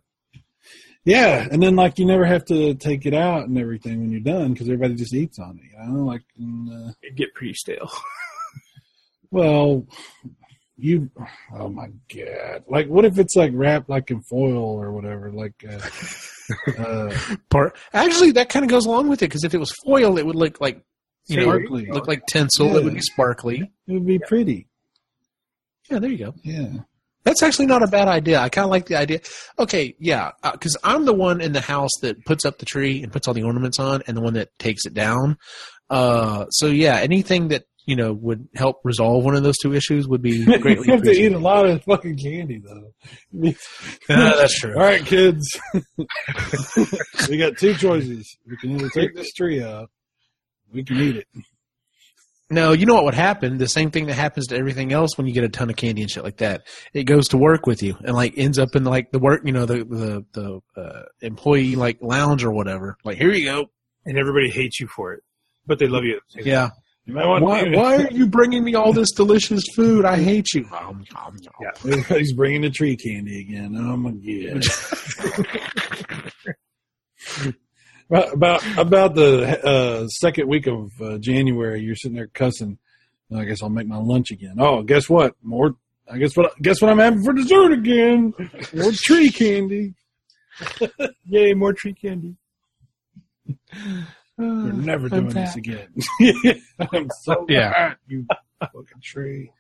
Yeah, and then like you never have to take it out and everything when you're done because everybody just eats on it. You know, like and, uh, It'd get pretty stale. well, you. Oh my god! Like, what if it's like wrapped like in foil or whatever? Like, uh, uh, Part actually, that kind of goes along with it because if it was foil, it would look like you know, look like tinsel. Yeah. It would be sparkly. it would be pretty. Yeah, there you go. Yeah. That's actually not a bad idea. I kind of like the idea. Okay, yeah, because I'm the one in the house that puts up the tree and puts all the ornaments on, and the one that takes it down. Uh, so yeah, anything that you know would help resolve one of those two issues would be greatly you have to eat a lot of fucking candy though. Yeah, that's true. All right, kids. we got two choices. We can either take this tree out, we can eat it. No, you know what would happen? The same thing that happens to everything else when you get a ton of candy and shit like that. It goes to work with you and like ends up in like the work, you know, the the the uh, employee like lounge or whatever. Like here you go. And everybody hates you for it, but they love you. At the same Yeah. You might want Why, to, why are you bringing me all this delicious food? I hate you. Nom, nom, nom. Yeah. Everybody's bringing the tree candy again. Oh my god! about about, about the uh, second week of uh, January, you're sitting there cussing. "Well, I guess I'll make my lunch again. Oh, guess what? More. I guess what? Guess what I'm having for dessert again? More tree candy. Yay, more tree candy. We're never doing this again. I'm so Yeah. you fucking tree.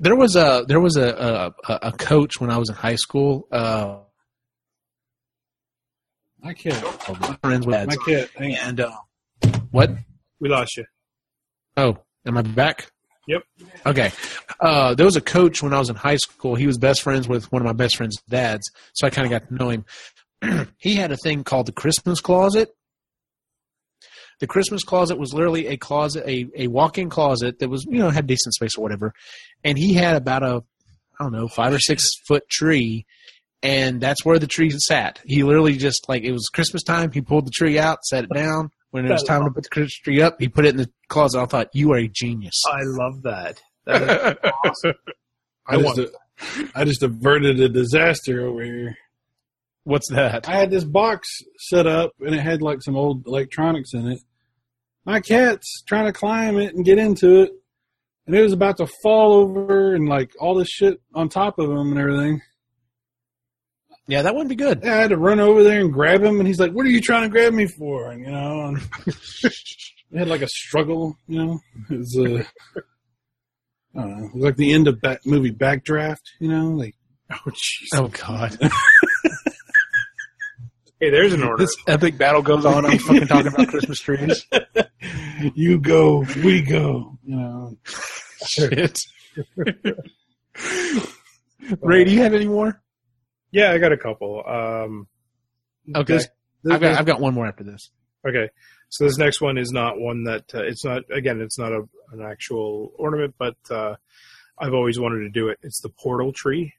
There was a there was a a, a coach when I was in high school. Uh, My cat. friends with My. Hang and uh, what? We lost you. Oh, am I back? Yep. Okay. Uh, there was a coach when I was in high school. He was best friends with one of my best friend's dads, so I kind of got to know him. he had a thing called the Christmas closet. The Christmas closet was literally a closet, a, a walk-in closet that was, you know, had decent space or whatever. And he had about a, I don't know, five or six foot tree, and that's where the tree sat. He literally just like it was Christmas time. He pulled the tree out, set it down. When it was time to put the Christmas tree up, he put it in the closet. I thought you are a genius. I love that. That is awesome. I, I just, I just averted a disaster over here. What's that? I had this box set up and it had like some old electronics in it. My cat's trying to climb it and get into it, and it was about to fall over and like all this shit on top of him and everything. Yeah, that wouldn't be good. Yeah, I had to run over there and grab him, and he's like, "What are you trying to grab me for?" And you know, and it had like a struggle. You know, it was uh, I don't know, it was like the end of back, movie Backdraft. You know, like Oh, jeez. Oh God, Hey, there's an order. this epic battle goes on. I'm fucking talking about Christmas trees. you go, we go. You know, Shit. Ray, do you have any more? Yeah, I got a couple. Um, Okay, This- this- I've got I've got one more after this. okay, so this next one is not one that uh, it's not. Again, it's not a, an actual ornament, but uh, I've always wanted to do it. It's the portal tree.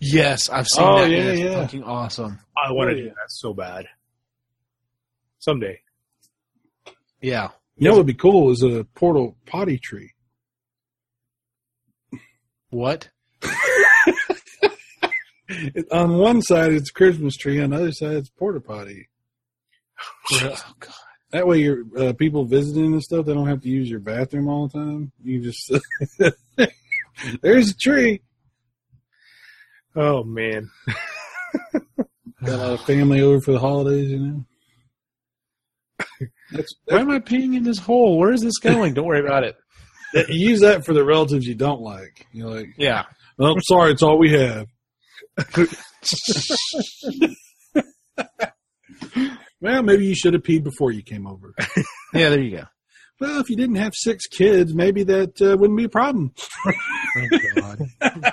Yes, I've seen Oh, that. yeah, and it's yeah. fucking awesome. I want Oh, to yeah. do that so bad. Someday. Yeah. You know what would be cool is a portal potty tree. What? On one side it's Christmas tree, on the other side it's porta potty. Oh God. That way, your uh, people visiting and stuff, they don't have to use your bathroom all the time. You just there's a tree. Oh man. Got a lot of family over for the holidays, you know. That's, Why am I peeing in this hole? Where is this going? Don't worry about it. you use that for the relatives you don't like. You're like, Yeah. oh, sorry, it's all we have. well, maybe you should have peed before you came over. Yeah. There you go. Well, if you didn't have six kids, maybe that uh, wouldn't be a problem. Oh, God.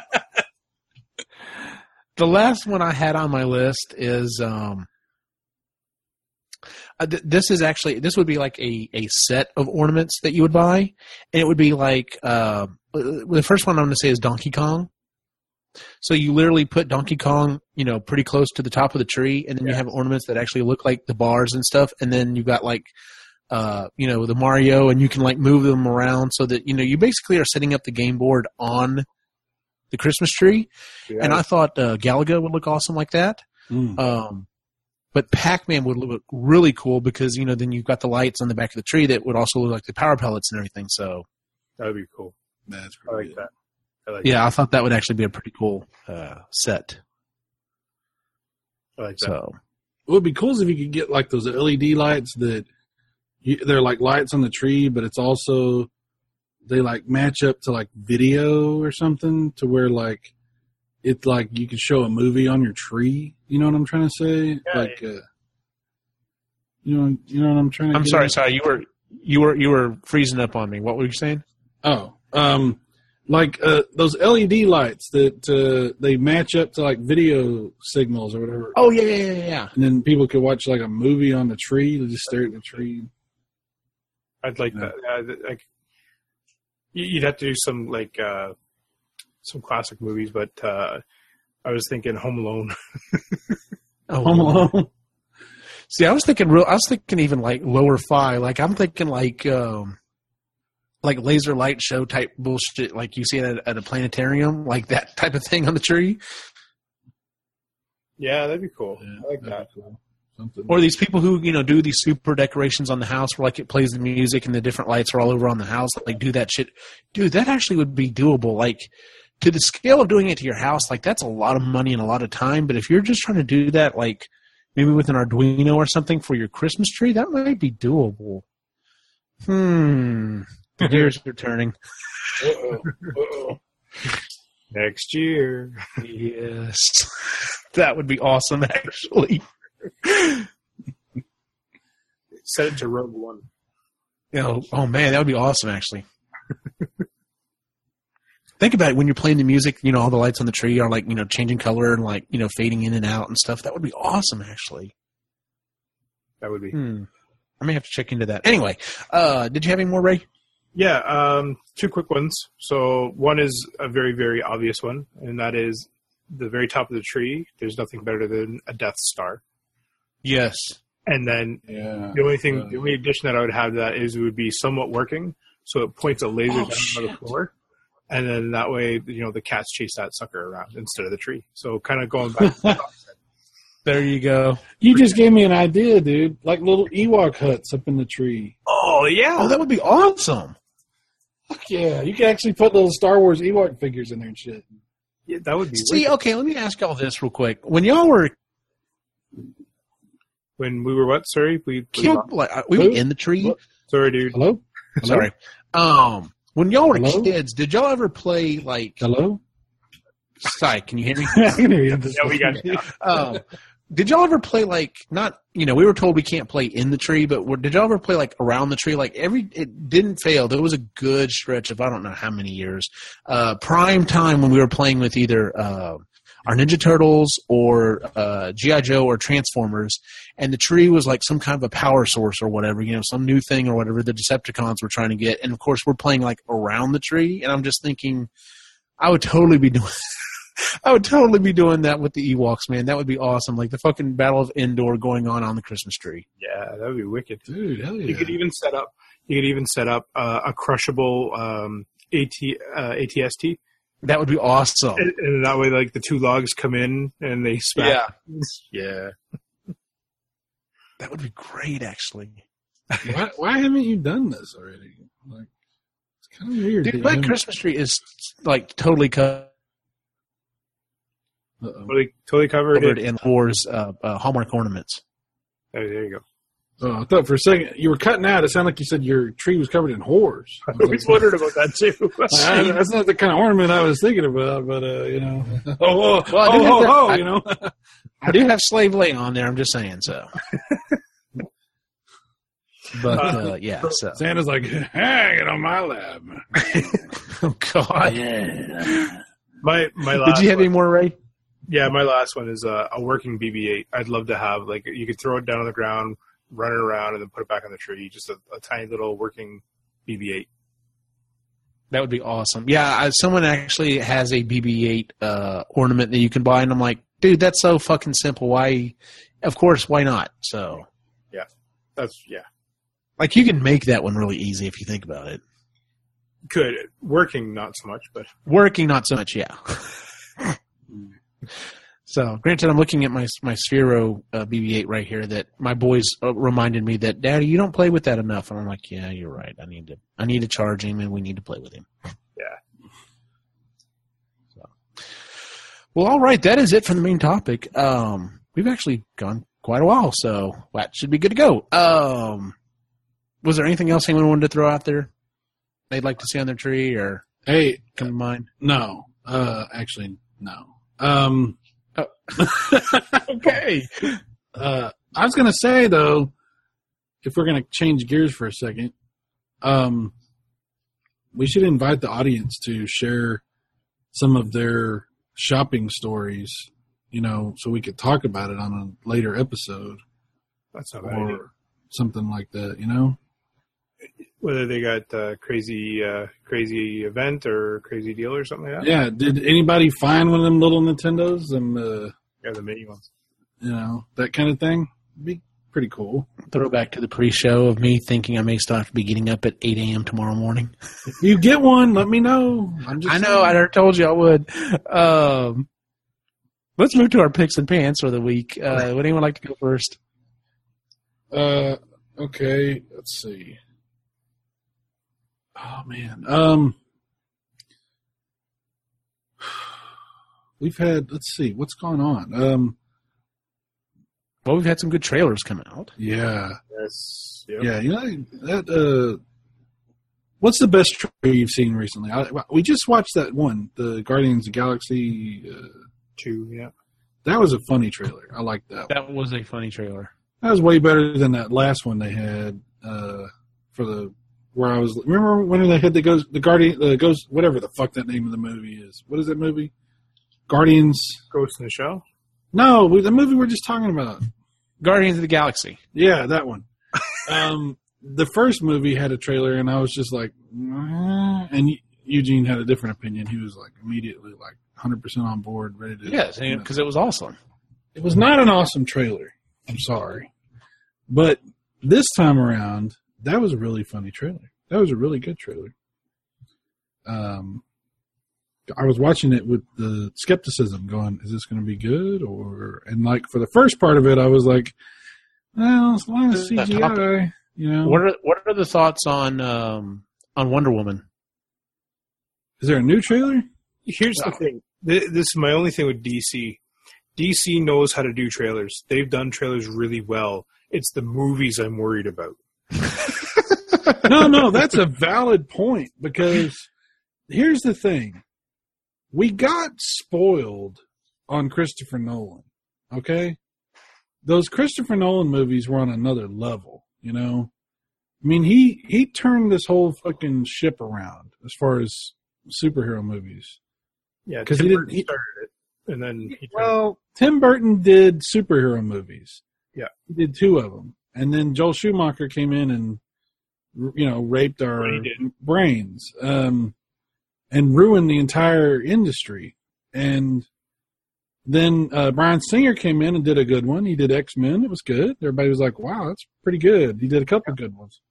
The last one I had on my list is um, uh, th- this is actually this would be like a, a set of ornaments that you would buy, and it would be like uh, the first one I'm going to say is Donkey Kong. So you literally put Donkey Kong, you know, pretty close to the top of the tree, and then you have ornaments that actually look like the bars and stuff, and then you've got like uh, you know, the Mario, and you can like move them around so that you know you basically are setting up the game board on the Christmas tree. And I thought uh, Galaga would look awesome like that. Mm. Um, but Pac-Man would look really cool because you know then you've got the lights on the back of the tree that would also look like the power pellets and everything. So that would be cool. That's I like good. that. I like yeah, I thought that would actually be a pretty cool uh, set. I like that. So What would be cool is if you could get like those LED lights that you, they're like lights on the tree, but it's also they like match up to like video or something to where like it's like you can show a movie on your tree. You know what I'm trying to say? Yeah, like, uh, you know, you know what I'm trying to. I'm get sorry, at? sorry. You were you were you were freezing up on me. What were you saying? Oh, um, like uh, those LED lights that uh, they match up to like video signals or whatever. Oh yeah, yeah, yeah, yeah. And then people could watch like a movie on the tree. They just stare at the tree. I'd like Yeah. that. Th- like, you- you'd have to do some like uh, some classic movies, but uh, I was thinking Home Alone. Oh, Home Alone. See, I was thinking real. I was thinking even like lower fi. Like I'm thinking like um, like laser light show type bullshit, like you see at a, at a planetarium, like that type of thing on the tree. yeah, that'd be cool. Yeah, I like that'd be cool. Something. Or these people who you know do these super decorations on the house, where like it plays the music and the different lights are all over on the house. Like do that shit, dude. That actually would be doable. Like to the scale of doing it to your house, like that's a lot of money and a lot of time. But if you're just trying to do that, like maybe with an Arduino or something for your Christmas tree, that might be doable. Hmm. The gears are turning. Next year, Yes. That would be awesome, actually. Set it to Rogue One. You know, oh man, that would be awesome, actually. Think about it when you're playing the music, you know, all the lights on the tree are like, you know, changing color and like, you know, fading in and out and stuff. That would be awesome, actually. That would be. Hmm. I may have to check into that. Anyway, uh, did you have any more, Ray? Yeah, um, two quick ones. So one is a very, very obvious one, and that is the very top of the tree. There's nothing better than a Death Star. Yes. And then yeah. the only thing, Uh, the only addition that I would have to that is it would be somewhat working. So it points a laser Oh, down on the floor, and then that way, you know, the cats chase that sucker around instead of the tree. So kind of going back. to the. There you go. You just gave me an idea, dude. Like little Ewok huts up in the tree. oh yeah, Oh, that would be awesome. Fuck yeah. You can actually put little Star Wars Ewok figures in there and shit. yeah, that would be. See, wicked. okay, let me ask y'all this real quick. When y'all were when we were what? Sorry, we. we killed, like, uh, we were in the tree. What? sorry, dude. Hello? Hello? Sorry. Um, when y'all were Hello? kids, did y'all ever play like? Hello? Sorry, can you hear me? I can hear you. Yeah, we got you. um, did y'all ever play like not? You know, we were told we can't play in the tree, but were, did y'all ever play like around the tree? Like every, it didn't fail. There was a good stretch of I don't know how many years. Uh, prime time when we were playing with either uh, our Ninja Turtles or uh, GI Joe or Transformers, and the tree was like some kind of a power source or whatever. You know, some new thing or whatever the Decepticons were trying to get. And of course, we're playing like around the tree, and I'm just thinking, I would totally be doing. I would totally be doing that with the Ewoks, man. That would be awesome. Like the fucking Battle of Endor going on on the Christmas tree. Yeah, that would be wicked. Dude, hell yeah. You could even set up. You could even set up uh, a crushable um, AT uh, ATST, That would be awesome. and, and that way, like the two logs come in and they smack. Yeah, yeah. That would be great, actually. why, why haven't you done this already? Like, it's kind of weird. Dude, my Christmas tree is like totally covered Uh-oh. totally, totally covered. it. in Wars uh, uh, Hallmark ornaments. Oh, there you go. Oh, I thought for a second you were cutting out. It sounded like you said your tree was covered in whores. I I was was like, wondering about that too. I- that's not the kind of ornament I was thinking about, but uh, you know, oh, oh, Well, I do oh, have oh, that- oh, I- you know. I do have Slave Leia on there. I'm just saying so. But uh, yeah, so Santa's like, hang it on my lap. oh god, my my last. did you have one, any more, Ray? Yeah, my last one is uh, a working BB-8. I'd love to have like you could throw it down on the ground, run it around, and then put it back on the tree. Just a, a tiny little working BB-8. That would be awesome. Yeah, I, someone actually has a BB-8 uh, ornament that you can buy, and I'm like, dude, that's so fucking simple. Why? Of course, why not? So, Yeah, That's yeah, like, you can make that one really easy if you think about it. good. Working not so much, but Working, not so much. Yeah. so, granted, I'm looking at my my Sphero uh, BB-8 right here. That my boys uh, reminded me that, Daddy, you don't play with that enough, and I'm like, yeah, you're right. I need to I need to charge him, and we need to play with him. Yeah. So, well, all right, that is it for the main topic. Um, we've actually gone quite a while, so that should be good to go. Um, was there anything else anyone wanted to throw out there? they'd like to see on their tree or Hey, come to mind? no. Uh, actually, no. Um, Okay. uh, I was gonna say though, if we're gonna change gears for a second, um, we should invite the audience to share some of their shopping stories. You know, so we could talk about it on a later episode That's not bad. idea. or something like that. You know. Whether they got uh, crazy, uh, crazy event or crazy deal or something like that. Yeah. Did anybody find one of them little Nintendos? Them, uh, Yeah, the mini ones. you know, that kind of thing. Be pretty cool. Throwback to the pre-show of me thinking I may still have to be getting up at 8 a.m. tomorrow morning. If you get one, let me know. I'm just I know. I saying. told you I would. Um, let's move to our picks and pants for the week. Uh, would anyone like to go first? Uh, okay. Let's see. Oh man. Um, we've had. Let's see what's going on. Um, Well, we've had some good trailers come out. yeah, Yes. Yep. yeah. You know that. Uh, what's the best trailer you've seen recently? I, we just watched that one, the Guardians of the Galaxy. Uh, Two. Yeah. that was a funny trailer. I like that. That was a funny trailer. That was way better than that last one they had uh, for the where I was. Remember when they had the goes the guardian the ghost whatever the fuck that name of the movie is. What is that movie? Guardians. Ghost in the Shell. No, the movie we're just talking about. Guardians of the Galaxy. Yeah, that one. um, the first movie had a trailer, and I was just like, "Nah." and Eugene had a different opinion. He was like immediately like 100 percent on board, ready to. Yes, you know. because it was awesome. It was not an awesome trailer. I'm sorry. But this time around, that was a really funny trailer. That was a really good trailer. Um, I was watching it with the skepticism going, is this going to be good? Or, and like for the first part of it, I was like, well, it's a lot of CGI, you know. What are what are the thoughts on um, on Wonder Woman? Is there a new trailer? Here's the thing. This is my only thing with DC. DC knows how to do trailers. They've done trailers really well. It's the movies I'm worried about. no, no, that's a valid point because here's the thing. We got spoiled on Christopher Nolan. Okay? Those Christopher Nolan movies were on another level, you know? I mean, he he turned this whole fucking ship around as far as superhero movies. Yeah, because he didn't- he- started it, and then he turned Well, Tim Burton did superhero movies. Yeah. He did two of them. And then Joel Schumacher came in and, you know, raped our Well, he did. brains um, and ruined the entire industry. And then uh, Bryan Singer came in and did a good one. He did X Men. It was good. Everybody was like, wow, that's pretty good. He did a couple good ones.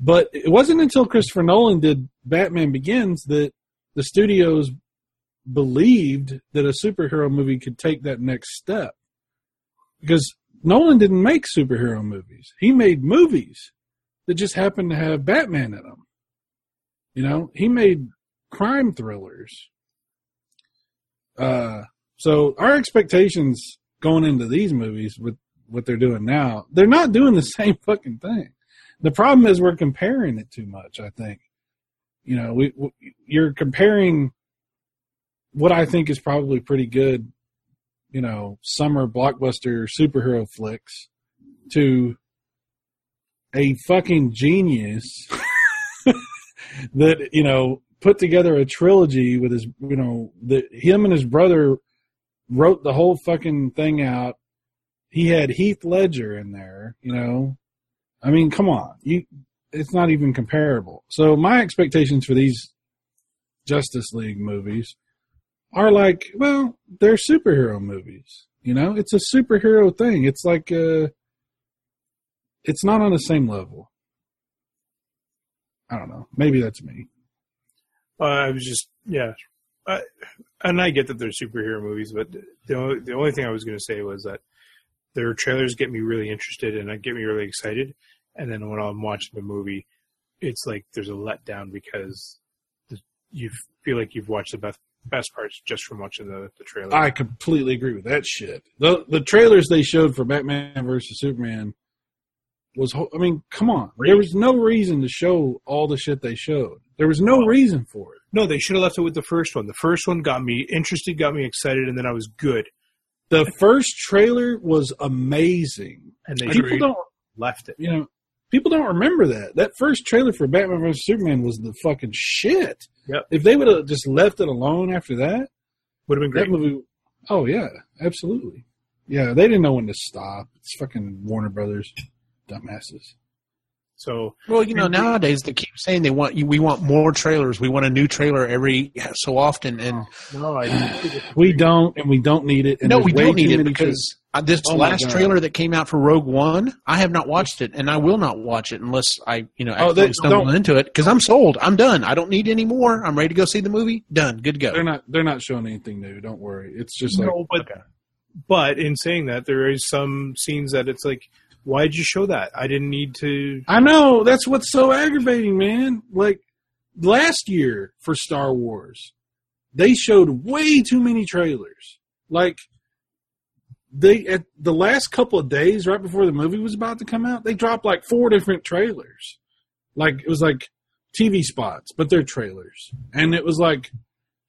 But it wasn't until Christopher Nolan did Batman Begins that the studios believed that a superhero movie could take that next step. Because Nolan didn't make superhero movies. He made movies that just happened to have Batman in them. You know, he made crime thrillers. Uh, so our expectations going into these movies with what they're doing now, they're not doing the same fucking thing. The problem is we're comparing it too much, I think. You know, we, we you're comparing what I think is probably pretty good, you know, summer blockbuster superhero flicks to a fucking genius that, you know, put together a trilogy with his, you know, that him and his brother wrote the whole fucking thing out. He had Heath Ledger in there, you know. I mean, come on. You it's not even comparable. So my expectations for these Justice League movies are like, well, they're superhero movies. You know, it's a superhero thing. It's like uh it's not on the same level. I don't know. Maybe that's me. Uh, I was just yeah, I, and I get that they're superhero movies, but the only, the only thing I was going to say was that their trailers get me really interested and get me really excited, and then when I'm watching the movie, it's like there's a letdown because you feel like you've watched the best best parts just from watching the, the trailer. I completely agree with that shit. The the trailers they showed for Batman versus Superman was. I mean, come on. There was no reason to show all the shit they showed. There was no reason for it. No, they should have left it with the first one. The first one got me interested, got me excited, and then I was good. The first trailer was amazing. And they People don't, left it. you know, people don't remember that. That first trailer for Batman vs Superman was the fucking shit. Yep. If they would have just left it alone after that, Would have been that great. movie. Oh yeah, absolutely. Yeah, they didn't know when to stop. It's fucking Warner Brothers, dumbasses. So Well, you know, nowadays they keep saying they want you. We want more trailers. We want a new trailer every so often, and no, I We don't, and we don't need it. And no, we don't need it because uh, this Oh last trailer that came out for Rogue One, I have not watched it, and I will not watch it unless I, you know, Oh, they accidentally stumble don't- into it because I'm sold. I'm done. I don't need any more. I'm ready to go see the movie. Done. Good to They're not. They're not showing anything new. Don't worry. It's just like no, but but in saying that, there is some scenes that it's like, why'd you show that? I didn't need to. I know that's what's so aggravating, man. Like last year for Star Wars, they showed way too many trailers. Like they at the last couple of days right before the movie was about to come out, they dropped like four different trailers. Like it was like TV spots, but they're trailers. And it was like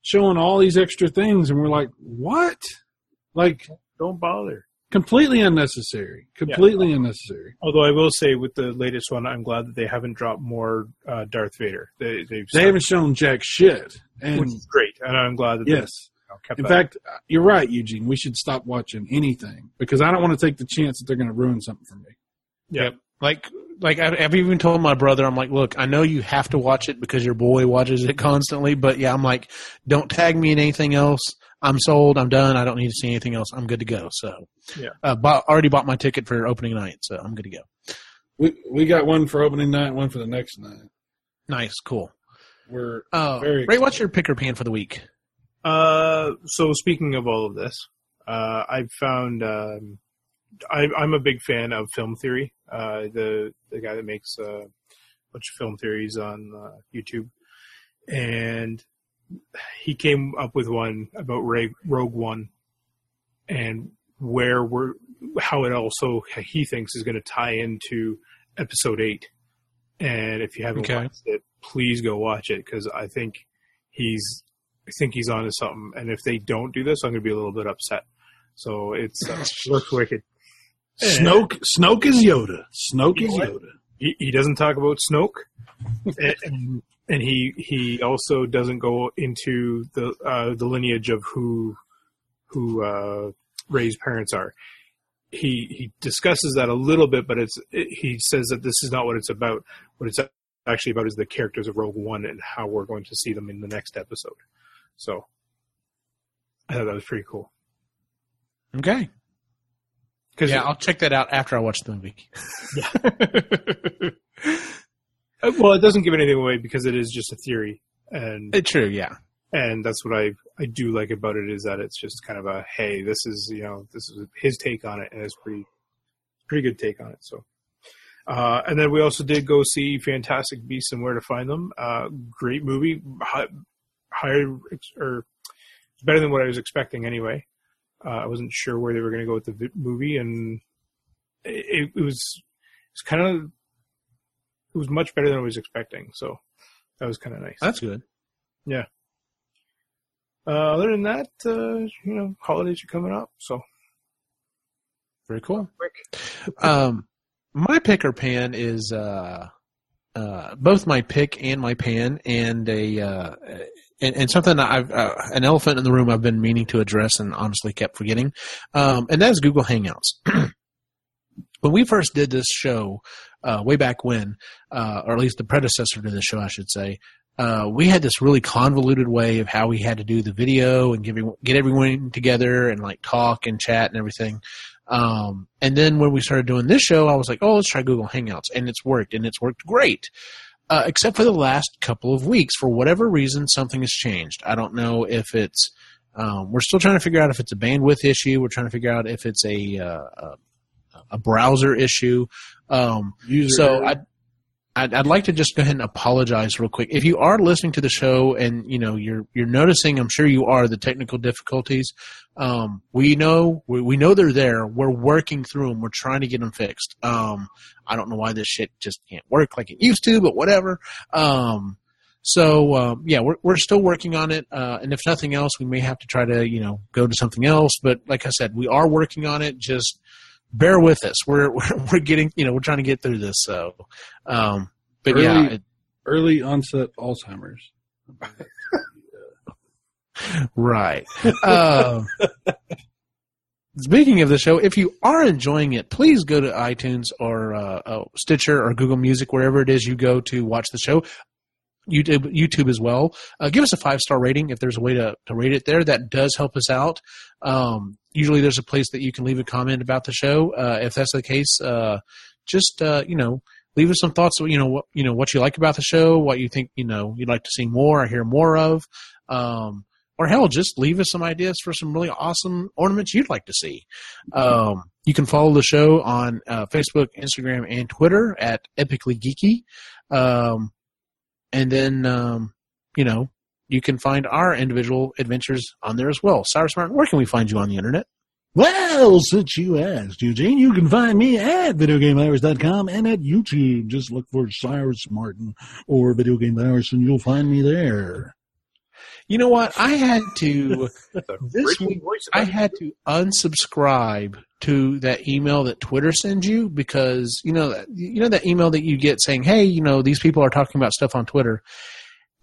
showing all these extra things and we're like, "What?" Like Don't bother. Completely unnecessary. Completely unnecessary. Although I will say, with the latest one, I'm glad that they haven't dropped more uh, Darth Vader. They, they've They haven't shown jack shit. And which is great, and I'm glad that yes. they you know, kept In that. fact, you're right, Eugene. We should stop watching anything because I don't want to take the chance that they're going to ruin something for me. yeah, Like, like I- I've even told my brother, I'm like, look, I know you have to watch it because your boy watches it constantly, but yeah, I'm like, don't tag me in anything else. I'm sold. I'm done. I don't need to see anything else. I'm good to go. So, Yeah. uh, bought, already bought my ticket for opening night, so I'm good to go. We we got one for opening night, one for the next night. Nice, cool. We're Uh, Very Ray, what's your picker pan for the week? Uh, so speaking of all of this, uh, I've found um, I, I'm a big fan of film theory. Uh, the the guy that makes uh, a bunch of film theories on uh, YouTube, and he came up with one about Rogue One, and where we're how it also he thinks is going to tie into Episode Eight. And if you haven't Okay. watched it, please go watch it because I think he's I think he's onto something. And if they don't do this, I'm going to be a little bit upset. So it's uh, looks wicked. Snoke. Snoke is Yoda. Snoke You is? Yoda. He, he doesn't talk about Snoke, and, and he he also doesn't go into the uh, the lineage of who who uh, Rey's parents are. He he discusses that a little bit, but it's it, he says that this is not what it's about. What it's actually about is the characters of Rogue One and how we're going to see them in the next episode. So I thought that was pretty cool. Okay. Yeah, I'll check that out after I watch the movie. Uh, well, it doesn't give anything away because it is just a theory, and It's true, yeah. and that's what I I do like about it is that it's just kind of a hey, this is you know this is his take on it, and it's pretty pretty good take on it. So, uh, and then we also did go see Fantastic Beasts and Where to Find Them. Uh, great movie, high, higher or it's better than what I was expecting anyway. Uh, I wasn't sure where they were going to go with the movie, and it, it was it's kind of it was much better than I was expecting. So that was kind of nice. That's good. Yeah. Uh, other than that, uh, you know, holidays are coming up, so Very cool. quick. Um, my picker pan is uh, uh, both my pick and my pan, and a uh, and, and something I've uh, an elephant in the room I've been meaning to address and honestly kept forgetting, um, and that is Google Hangouts. when we first did this show, uh, way back when, uh, or at least the predecessor to the show, I should say. Uh, we had this really convoluted way of how we had to do the video and everyone- get everyone together and like talk and chat and everything. Um, and then when we started doing this show, I was like, oh, let's try Google Hangouts. And it's worked, and it's worked great. Uh, except for the last couple of weeks. For whatever reason, something has changed. I don't know if it's, um, we're still trying to figure out if it's a bandwidth issue. We're trying to figure out if it's a, uh, a, a browser issue. Um, so. I, I'd, I'd like to just go ahead and apologize real quick. If you are listening to the show and you know you're you're noticing, I'm sure you are the technical difficulties. Um, we know we, we know they're there. We're working through them. We're trying to get them fixed. Um, I don't know why this shit just can't work like it used to, but whatever. Um, so um, yeah, we're we're still working on it, uh, and if nothing else, we may have to try to you know go to something else. But like I said, we are working on it. Just bear with us. We're we're, we're getting you know we're trying to get through this. So, um, but Early- yeah, it, Early onset Alzheimer's. right. Um, speaking of the show, if you are enjoying it, please go to iTunes or uh, uh, Stitcher or Google Music, wherever it is you go to watch the show. YouTube, YouTube as well. Uh, give us a five star rating if there's a way to, to rate it there. That does help us out. Um, usually there's a place that you can leave a comment about the show. Uh, if that's the case, uh, just uh, you know, leave us some thoughts. You know, what you know what you like about the show, what you think you know you'd like to see more or hear more of. Um, or hell, just leave us some ideas for some really awesome ornaments you'd like to see. Um, you can follow the show on uh, Facebook, Instagram, and Twitter at Epically Geeky. Um, and then, um, you know, you can find our individual adventures on there as well. Cyrus Martin, where can we find you on the internet? Well, since you asked, Eugene, you can find me at videogamehours.com and at YouTube. Just look for Cyrus Martin or Video Game Hours and you'll find me there. You know what? I had to This week, I had to unsubscribe to that email that Twitter sends you because you know that you know that email that you get saying, "Hey, you know these people are talking about stuff on Twitter,"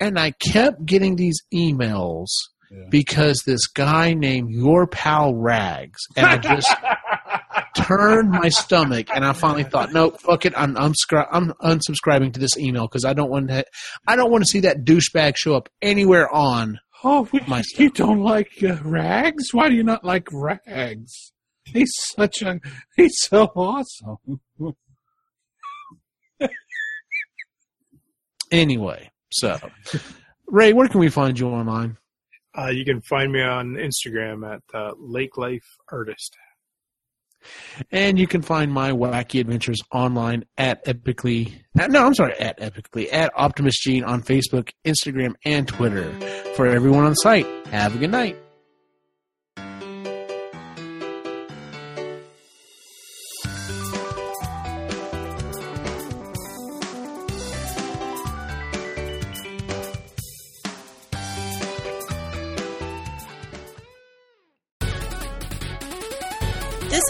and I kept getting these emails Yeah. because this guy named Your Pal Rags, and I just turned my stomach, and I finally thought, "No, fuck it, I'm unscri- I'm unsubscribing to this email because I don't want to I don't want to see that douchebag show up anywhere on." Oh, we, My you don't like uh, Rags? Why do you not like Rags? He's such a he's so awesome. Anyway, so Ray, where can we find you online? Uh, you can find me on Instagram at uh, Lake Life Artist. And you can find my wacky adventures online at Epically. At, no, I'm sorry, at Epically at Optimus Gene on Facebook, Instagram, and Twitter. For everyone on site, have a good night.